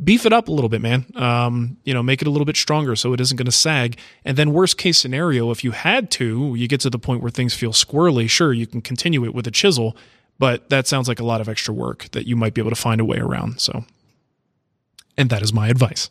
[SPEAKER 2] beef it up a little bit, man. Um, you know, make it a little bit stronger so it isn't going to sag. And then, worst case scenario, if you had to, you get to the point where things feel squirrely. Sure, you can continue it with a chisel, but that sounds like a lot of extra work that you might be able to find a way around. So, and that is my advice.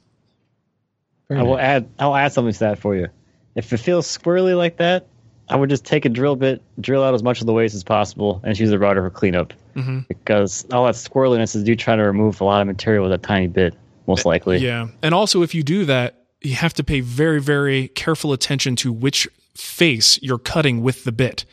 [SPEAKER 3] I will add. I'll add something to that for you. If it feels squirrely like that, I would just take a drill bit, drill out as much of the waste as possible, and use a router for cleanup.
[SPEAKER 2] Mm-hmm.
[SPEAKER 3] Because all that squirreliness is you trying to remove a lot of material with a tiny bit, most likely.
[SPEAKER 2] Yeah. And also, if you do that, you have to pay very, very careful attention to which face you're cutting with the bit.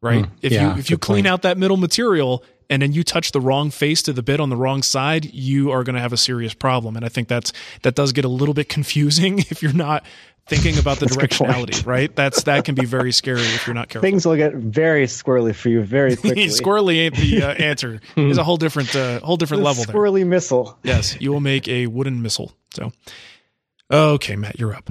[SPEAKER 2] Right?
[SPEAKER 4] Mm,
[SPEAKER 2] if
[SPEAKER 4] yeah,
[SPEAKER 2] you if you clean
[SPEAKER 4] point.
[SPEAKER 2] out that middle material and then you touch the wrong face to the bit on the wrong side, you are going to have a serious problem. And I think that's that does get a little bit confusing if you're not thinking about the
[SPEAKER 3] That's a good point.
[SPEAKER 2] directionality, right? That's that can be very scary if you're not careful.
[SPEAKER 3] Things will get very squirrely for you very quickly.
[SPEAKER 2] Squirrely ain't the uh, answer. There's a whole different uh, whole different
[SPEAKER 3] The
[SPEAKER 2] level there.
[SPEAKER 3] squirrely missile.
[SPEAKER 2] Yes, you will make a wooden missile. So, okay, Matt, you're up.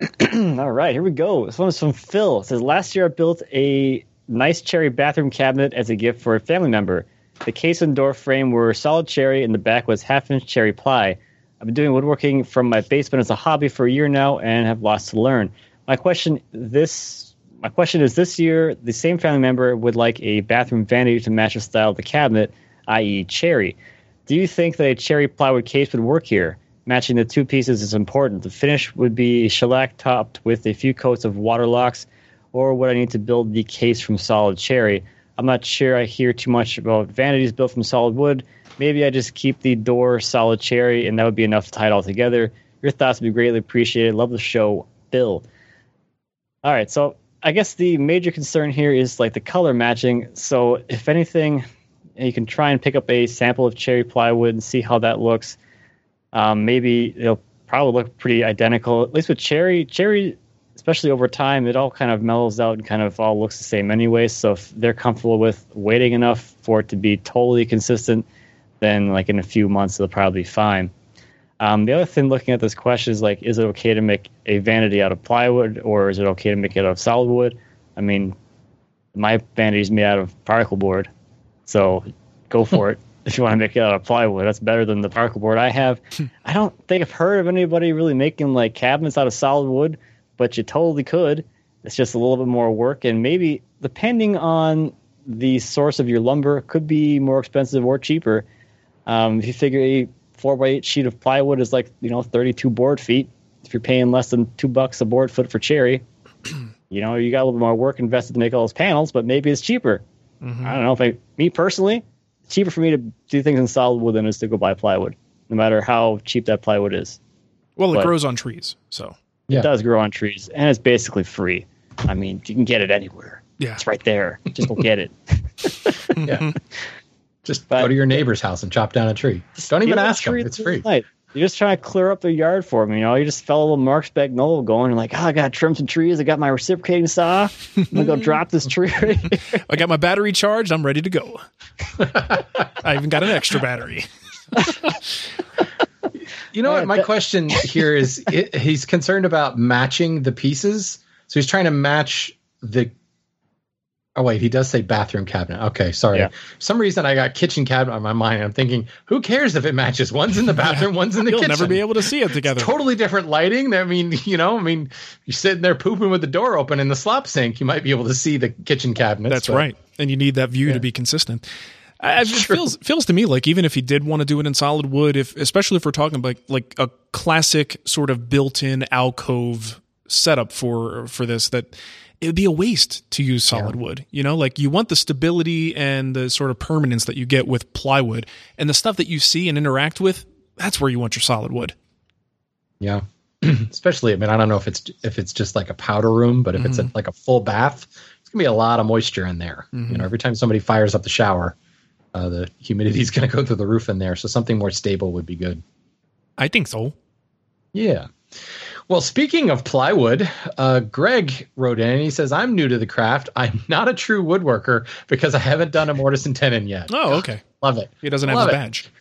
[SPEAKER 3] All right, here we go. This one is from Phil. It says last year I built a nice cherry bathroom cabinet as a gift for a family member. The case and door frame were solid cherry, and the back was half inch cherry ply. I've been doing woodworking from my basement as a hobby for a year now, and have lots to learn. My question this my question is: This year, the same family member would like a bathroom vanity to match the style of the cabinet, i.e., cherry. Do you think that a cherry plywood case would work here? Matching the two pieces is important. The finish would be shellac topped with a few coats of Waterlox, or would I need to build the case from solid cherry? I'm not sure I hear too much about vanities built from solid wood. Maybe I just keep the door solid cherry, and that would be enough to tie it all together. Your thoughts would be greatly appreciated. Love the show, Bill. All right, so I guess the major concern here is like the color matching. So if anything, you can try and pick up a sample of cherry plywood and see how that looks. Um, maybe it'll probably look pretty identical. At least with cherry, cherry, especially over time, it all kind of mellows out and kind of all looks the same anyway. So if they're comfortable with waiting enough for it to be totally consistent, then like in a few months they'll probably be fine. Um, the other thing looking at this question is like, is it okay to make a vanity out of plywood or is it okay to make it out of solid wood? I mean, my vanity is made out of particle board, so go for it if you want to make it out of plywood. That's better than the particle board I have. I don't think I've heard of anybody really making like cabinets out of solid wood, but you totally could. It's just a little bit more work, and maybe depending on the source of your lumber, could be more expensive or cheaper. Um, if you figure a four by eight sheet of plywood is like you know 32 board feet, if you're paying less than two bucks a board foot for cherry, you know you got a little bit more work invested to make all those panels, but maybe it's cheaper. I don't know if I, me personally, cheaper for me to do things in solid wood than it is to go buy plywood, no matter how cheap that plywood is.
[SPEAKER 2] Well, it
[SPEAKER 3] But-
[SPEAKER 2] grows on trees, so
[SPEAKER 4] Yeah.
[SPEAKER 3] It does grow on trees, and it's basically free. I mean, you can get it anywhere.
[SPEAKER 2] yeah.
[SPEAKER 3] It's right there. Just go get it.
[SPEAKER 4] Yeah. Just
[SPEAKER 3] But-
[SPEAKER 4] go to your neighbor's house and chop down a tree. Don't even
[SPEAKER 3] Give it
[SPEAKER 4] ask them.
[SPEAKER 3] treat
[SPEAKER 4] It's free.
[SPEAKER 3] the night. You're just trying to clear up their yard for them. You know, you just fell a little Mark's Magnolia going. You're like, oh, I got to trim some trees. I got my reciprocating saw. I'm going to go drop this tree right here.
[SPEAKER 2] I got my battery charged. I'm ready to go. I even got an extra battery.
[SPEAKER 4] You know
[SPEAKER 3] Yeah,
[SPEAKER 4] what? My
[SPEAKER 3] that-
[SPEAKER 4] question here is it, he's concerned about matching the pieces. So he's trying to match the. Oh, wait, he does say bathroom cabinet. Okay, sorry.
[SPEAKER 3] Yeah.
[SPEAKER 4] Some reason I got kitchen cabinet on my mind. I'm thinking, who cares if it matches? One's in the bathroom, one's in the
[SPEAKER 2] You'll
[SPEAKER 4] kitchen.
[SPEAKER 2] never be able to see it together.
[SPEAKER 4] Totally different lighting. I mean, you know, I mean, you're sitting there pooping with the door open in the slop sink. You might be able to see the kitchen cabinet.
[SPEAKER 2] That's right, and you need that view to be consistent. I- It feels feels to me like even if he did want to do it in solid wood, if especially if we're talking like like a classic sort of built-in alcove setup for for this, that it would be a waste to use solid wood. You know, like you want the stability and the sort of permanence that you get with plywood, and the stuff that you see and interact with. That's where you want your solid wood.
[SPEAKER 4] Yeah. Especially, I mean, I don't know if it's if it's just like a powder room, but if it's a, like a full bath, it's gonna be a lot of moisture in there. You know, every time somebody fires up the shower, uh, the humidity is gonna go through the roof in there. So something more stable would be good.
[SPEAKER 2] I think so.
[SPEAKER 4] Yeah. Well, speaking of plywood, uh, Greg wrote in and he says, I'm new to the craft. I'm not a true woodworker because I haven't done a mortise and tenon yet.
[SPEAKER 2] Oh, okay.
[SPEAKER 4] Love it.
[SPEAKER 2] He doesn't have
[SPEAKER 4] Love
[SPEAKER 2] his
[SPEAKER 4] it.
[SPEAKER 2] badge.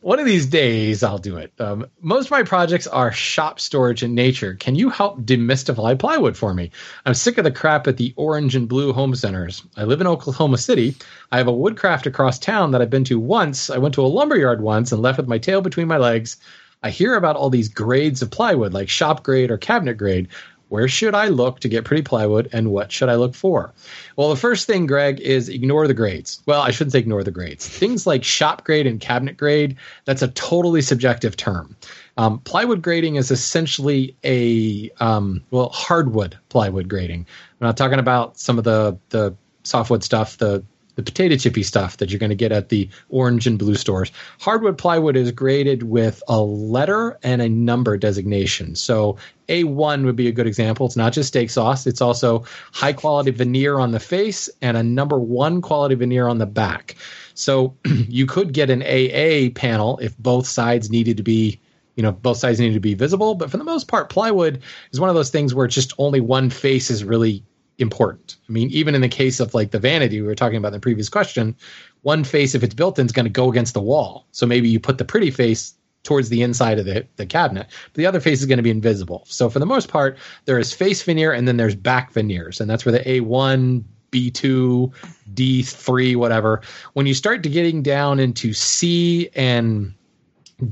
[SPEAKER 4] One of these days, I'll do it. Um, most of my projects are shop storage in nature. Can you help demystify plywood for me? I'm sick of the crap at the orange and blue home centers. I live in Oklahoma City. I have a woodcraft across town that I've been to once. I went to a lumberyard once and left with my tail between my legs. I hear about all these grades of plywood, like shop grade or cabinet grade. Where should I look to get pretty plywood and what should I look for? Well, the first thing, Greg, is ignore the grades. Well, I shouldn't say ignore the grades. Things like shop grade and cabinet grade, that's a totally subjective term. Um, plywood grading is essentially a, um, well, hardwood plywood grading. I'm not talking about some of the, the softwood stuff, the the potato chippy stuff that you're going to get at the orange and blue stores. Hardwood plywood is graded with a letter and a number designation. So A1 would be a good example. It's not just steak sauce, it's also high quality veneer on the face and a number one quality veneer on the back. So you could get an AA panel if both sides needed to be you know both sides need to be visible but for the most part plywood is one of those things where just only one face is really important. I mean even in the case of like the vanity we were talking about in the previous question one face if it's built in is going to go against the wall. So maybe you put the pretty face towards the inside of the, the cabinet but the other face is going to be invisible. So for the most part there is face veneer and then there's back veneers and that's where the a1 b2 d3 whatever. When you start to getting down into c and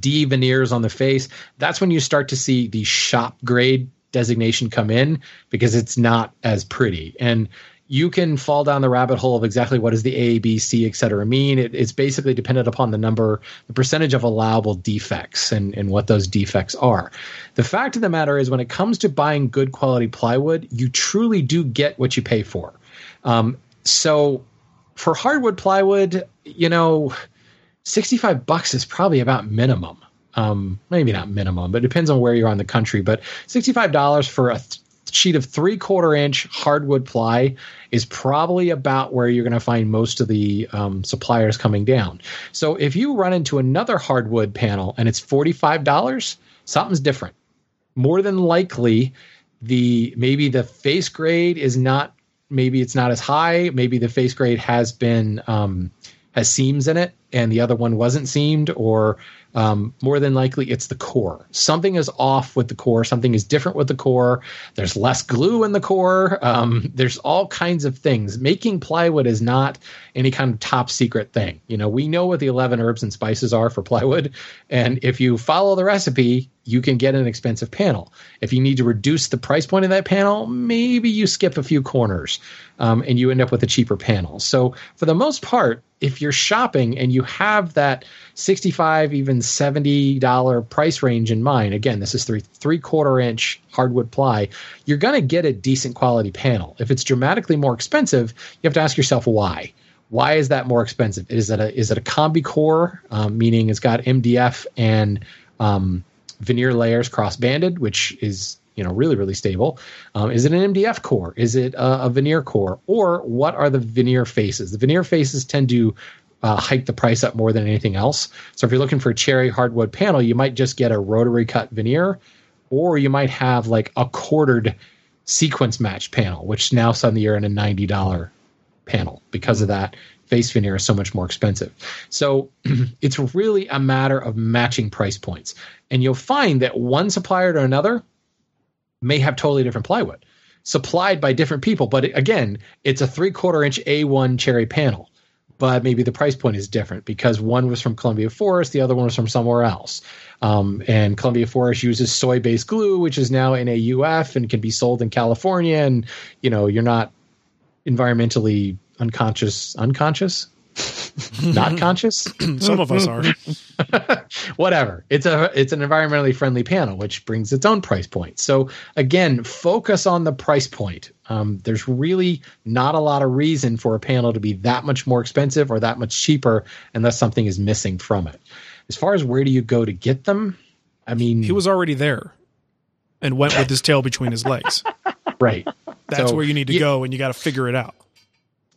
[SPEAKER 4] D veneers on the face, that's when you start to see the shop grade designation come in because it's not as pretty. And you can fall down the rabbit hole of exactly what does the A, B, C, et cetera mean. It, it's basically dependent upon the number, the percentage of allowable defects and, and what those defects are. The fact of the matter is when it comes to buying good quality plywood, you truly do get what you pay for. Um, so for hardwood plywood, you know, 65 bucks is probably about minimum. Um, maybe not minimum, but depends on where you're on the country. But $65 for a th- sheet of three quarter inch hardwood ply is probably about where you're going to find most of the um, suppliers coming down. So if you run into another hardwood panel and it's $45, something's different. More than likely, the maybe the face grade is not maybe it's not as high. Maybe the face grade has been um, has seams in it and the other one wasn't seamed, or um, more than likely it's the core. Something is off with the core. Something is different with the core. There's less glue in the core. Um, there's all kinds of things. Making plywood is not any kind of top secret thing. You know, we know what the 11 herbs and spices are for plywood. And if you follow the recipe, you can get an expensive panel. If you need to reduce the price point of that panel, maybe you skip a few corners um, and you end up with a cheaper panel. So, for the most part, if you're shopping and you have that 65 even 70 dollar price range in mind again this is three three quarter inch hardwood ply you're going to get a decent quality panel if it's dramatically more expensive you have to ask yourself why Why is that more expensive? Is it a is it a combi core, um, meaning it's got MDF and um, veneer layers cross banded, which is you know really really stable. Um, is it an MDF core? Is it a, a, veneer core? Or what are the veneer faces? The veneer faces tend to uh, hike the price up more than anything else. So if you're looking for a cherry hardwood panel, you might just get a rotary cut veneer, or you might have like a quartered sequence match panel, which now suddenly you're in a ninety dollar panel because of that face veneer is so much more expensive. So it's really a matter of matching price points. And you'll find that one supplier to another may have totally different plywood supplied by different people. But again, it's a three quarter inch A1 cherry panel. But maybe the price point is different because one was from Columbia Forest, the other one was from somewhere else. Um, and Columbia Forest uses soy based glue, which is now in AUF and can be sold in California. And, you know, you're not environmentally unconscious, unconscious, not conscious.
[SPEAKER 2] Some of us are.
[SPEAKER 4] Whatever. It's a it's an environmentally friendly panel, which brings its own price point. So again, focus on the price point. Um, there's really not a lot of reason for a panel to be that much more expensive or that much cheaper unless something is missing from it. As far as where do you go to get them? I mean,
[SPEAKER 2] he was already there and went with his tail between his legs.
[SPEAKER 4] Right.
[SPEAKER 2] That's
[SPEAKER 4] So,
[SPEAKER 2] where you need to
[SPEAKER 4] yeah.
[SPEAKER 2] go, and you got to figure it out.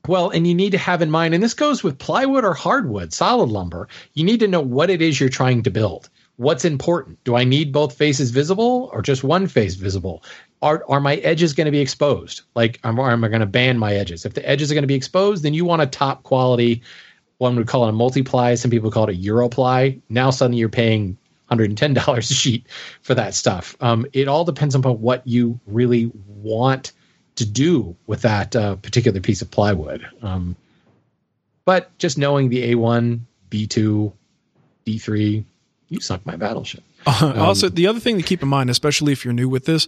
[SPEAKER 4] Well, and you need to have in mind, and this goes with plywood or hardwood, solid lumber, you need to know what it is you're trying to build. What's important? Do I need both faces visible or just one face visible? Are, are my edges going to be exposed? Like, am, am I going to ban my edges? If the edges are going to be exposed, then you want a top quality, one would call it a multiply. Some people call it a Europly. Now suddenly you're paying $110 a sheet for that stuff. Um, it all depends upon what you really want to do with that uh, particular piece of plywood. Um, but just knowing the A1, B2, D3, you sunk my battleship.
[SPEAKER 2] also, the other thing to keep in mind, especially if you're new with this,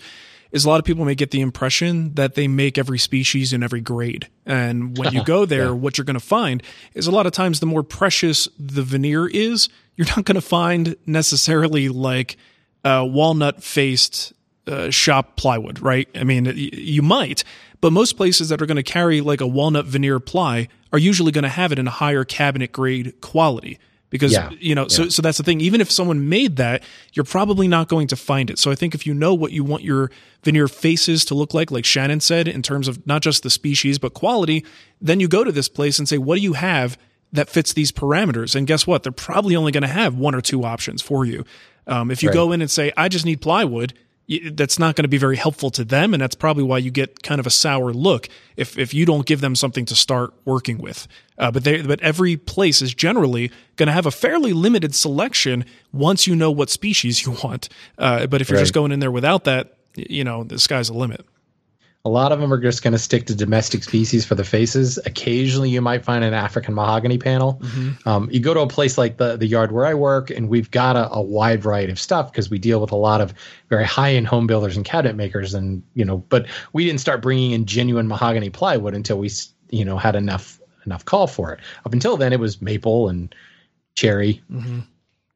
[SPEAKER 2] is a lot of people may get the impression that they make every species in every grade. And when you go there, what you're going to find is a lot of times the more precious the veneer is, you're not going to find necessarily like uh, walnut faced uh, shop plywood, right? I mean, y- you might, but most places that are going to carry like a walnut veneer ply are usually going to have it in a higher cabinet grade quality because
[SPEAKER 4] Yeah.
[SPEAKER 2] you know so so that's the thing even if someone made that you're probably not going to find it so i think if you know what you want your veneer faces to look like like shannon said in terms of not just the species but quality then you go to this place and say what do you have that fits these parameters and guess what they're probably only going to have one or two options for you um, if you
[SPEAKER 4] Right.
[SPEAKER 2] go in and say i just need plywood that's not going to be very helpful to them and that's probably why you get kind of a sour look if if you don't give them something to start working with. Uh, but they but every place is generally going to have a fairly limited selection once you know what species you want. Uh, but if you're just going in there without that you know the sky's the limit
[SPEAKER 4] A lot of them are just going to stick to domestic species for the faces. Occasionally, you might find an African mahogany panel. Um, you go to a place like the the yard where I work, and we've got a, a wide variety of stuff because we deal with a lot of very high end home builders and cabinet makers, and you know. But we didn't start bringing in genuine mahogany plywood until we you know had enough enough call for it. Up until then, it was maple and cherry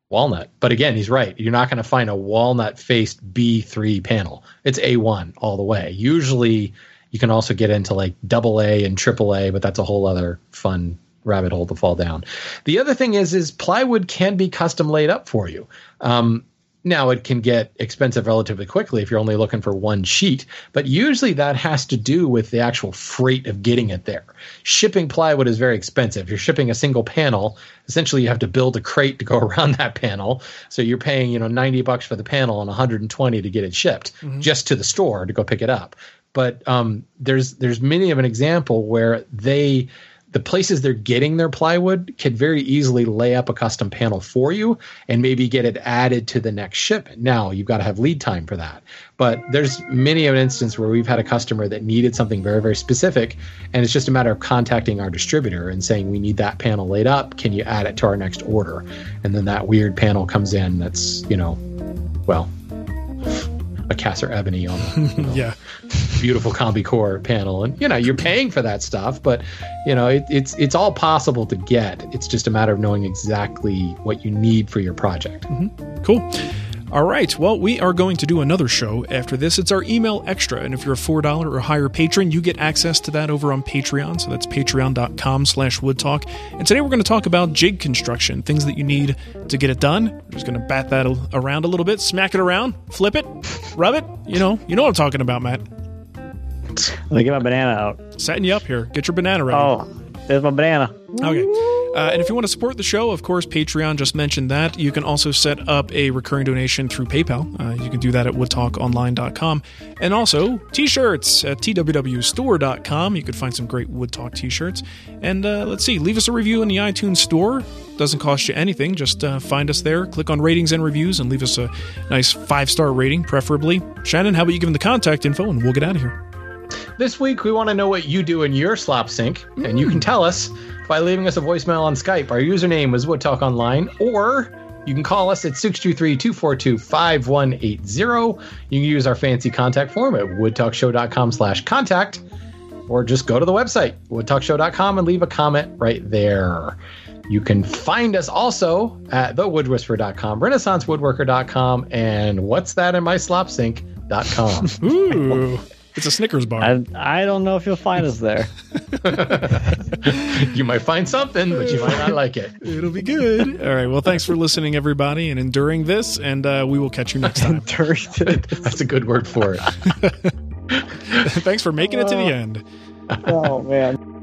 [SPEAKER 4] walnut. But again, he's right. You're not going to find a walnut faced B3 panel. It's A1 all the way. Usually you can also get into like double A and triple A, but that's a whole other fun rabbit hole to fall down. The other thing is is plywood can be custom laid up for you. Um, now it can get expensive relatively quickly if you're only looking for one sheet, but usually that has to do with the actual freight of getting it there. Shipping plywood is very expensive. If you're shipping a single panel, essentially you have to build a crate to go around that panel. So you're paying, you know, 90 bucks for the panel and 120 to get it shipped just to the store to go pick it up. But um, there's there's many of an example where they the places they're getting their plywood can very easily lay up a custom panel for you and maybe get it added to the next shipment. Now you've got to have lead time for that. But there's many of an instance where we've had a customer that needed something very, very specific, and it's just a matter of contacting our distributor and saying, We need that panel laid up. Can you add it to our next order? And then that weird panel comes in that's, you know, well, a Macassar Ebony on the you know,
[SPEAKER 2] yeah.
[SPEAKER 4] beautiful combi core panel. And you know you're paying for that stuff but you know it, it's it's all possible to get. It's just a matter of knowing exactly what you need for your project. Mm-hmm.
[SPEAKER 2] Cool. All right. Well, we are going to do another show after this. It's our email extra. And if you're a $4 or higher patron, you get access to that over on Patreon. So that's patreon.com slash woodtalk. And today we're going to talk about jig construction, things that you need to get it done. We're just going to bat that around a little bit, smack it around, flip it, rub it. You know, you know what I'm talking about, Matt.
[SPEAKER 3] Let me get my banana out.
[SPEAKER 2] Setting you up here. Get your banana ready.
[SPEAKER 3] Oh, there's my banana.
[SPEAKER 2] Okay. Uh, and if you want to support the show, of course, Patreon just mentioned that. You can also set up a recurring donation through PayPal. Uh, you can do that at woodtalkonline.com. And also, t shirts at twwstore.com. You could find some great Wood Talk t shirts. And uh, let's see, leave us a review in the iTunes store. Doesn't cost you anything. Just uh, find us there, click on ratings and reviews, and leave us a nice five star rating, preferably. Shannon, how about you give them the contact info and we'll get out of here?
[SPEAKER 4] This week, we want to know what you do in your slop sink, and you can hmm. tell us by leaving us a voicemail on Skype. Our username is WoodTalkOnline, or you can call us at 623-242-5180. You can use our fancy contact form at woodtalkshow.com slash contact, or just go to the website, woodtalkshow.com, and leave a comment right there. You can find us also at thewoodwhisper.com, renaissancewoodworker.com, and what's that in my slop sink.com.
[SPEAKER 2] Ooh, it's a Snickers bar.
[SPEAKER 3] I, I don't know if you'll find us there.
[SPEAKER 4] you might find something, but you might not like it.
[SPEAKER 2] It'll be good. All right. Well, thanks for listening, everybody, and enduring this. And uh, we will catch you next time.
[SPEAKER 4] That's a good word for it.
[SPEAKER 2] thanks for making it to the end.
[SPEAKER 3] oh man.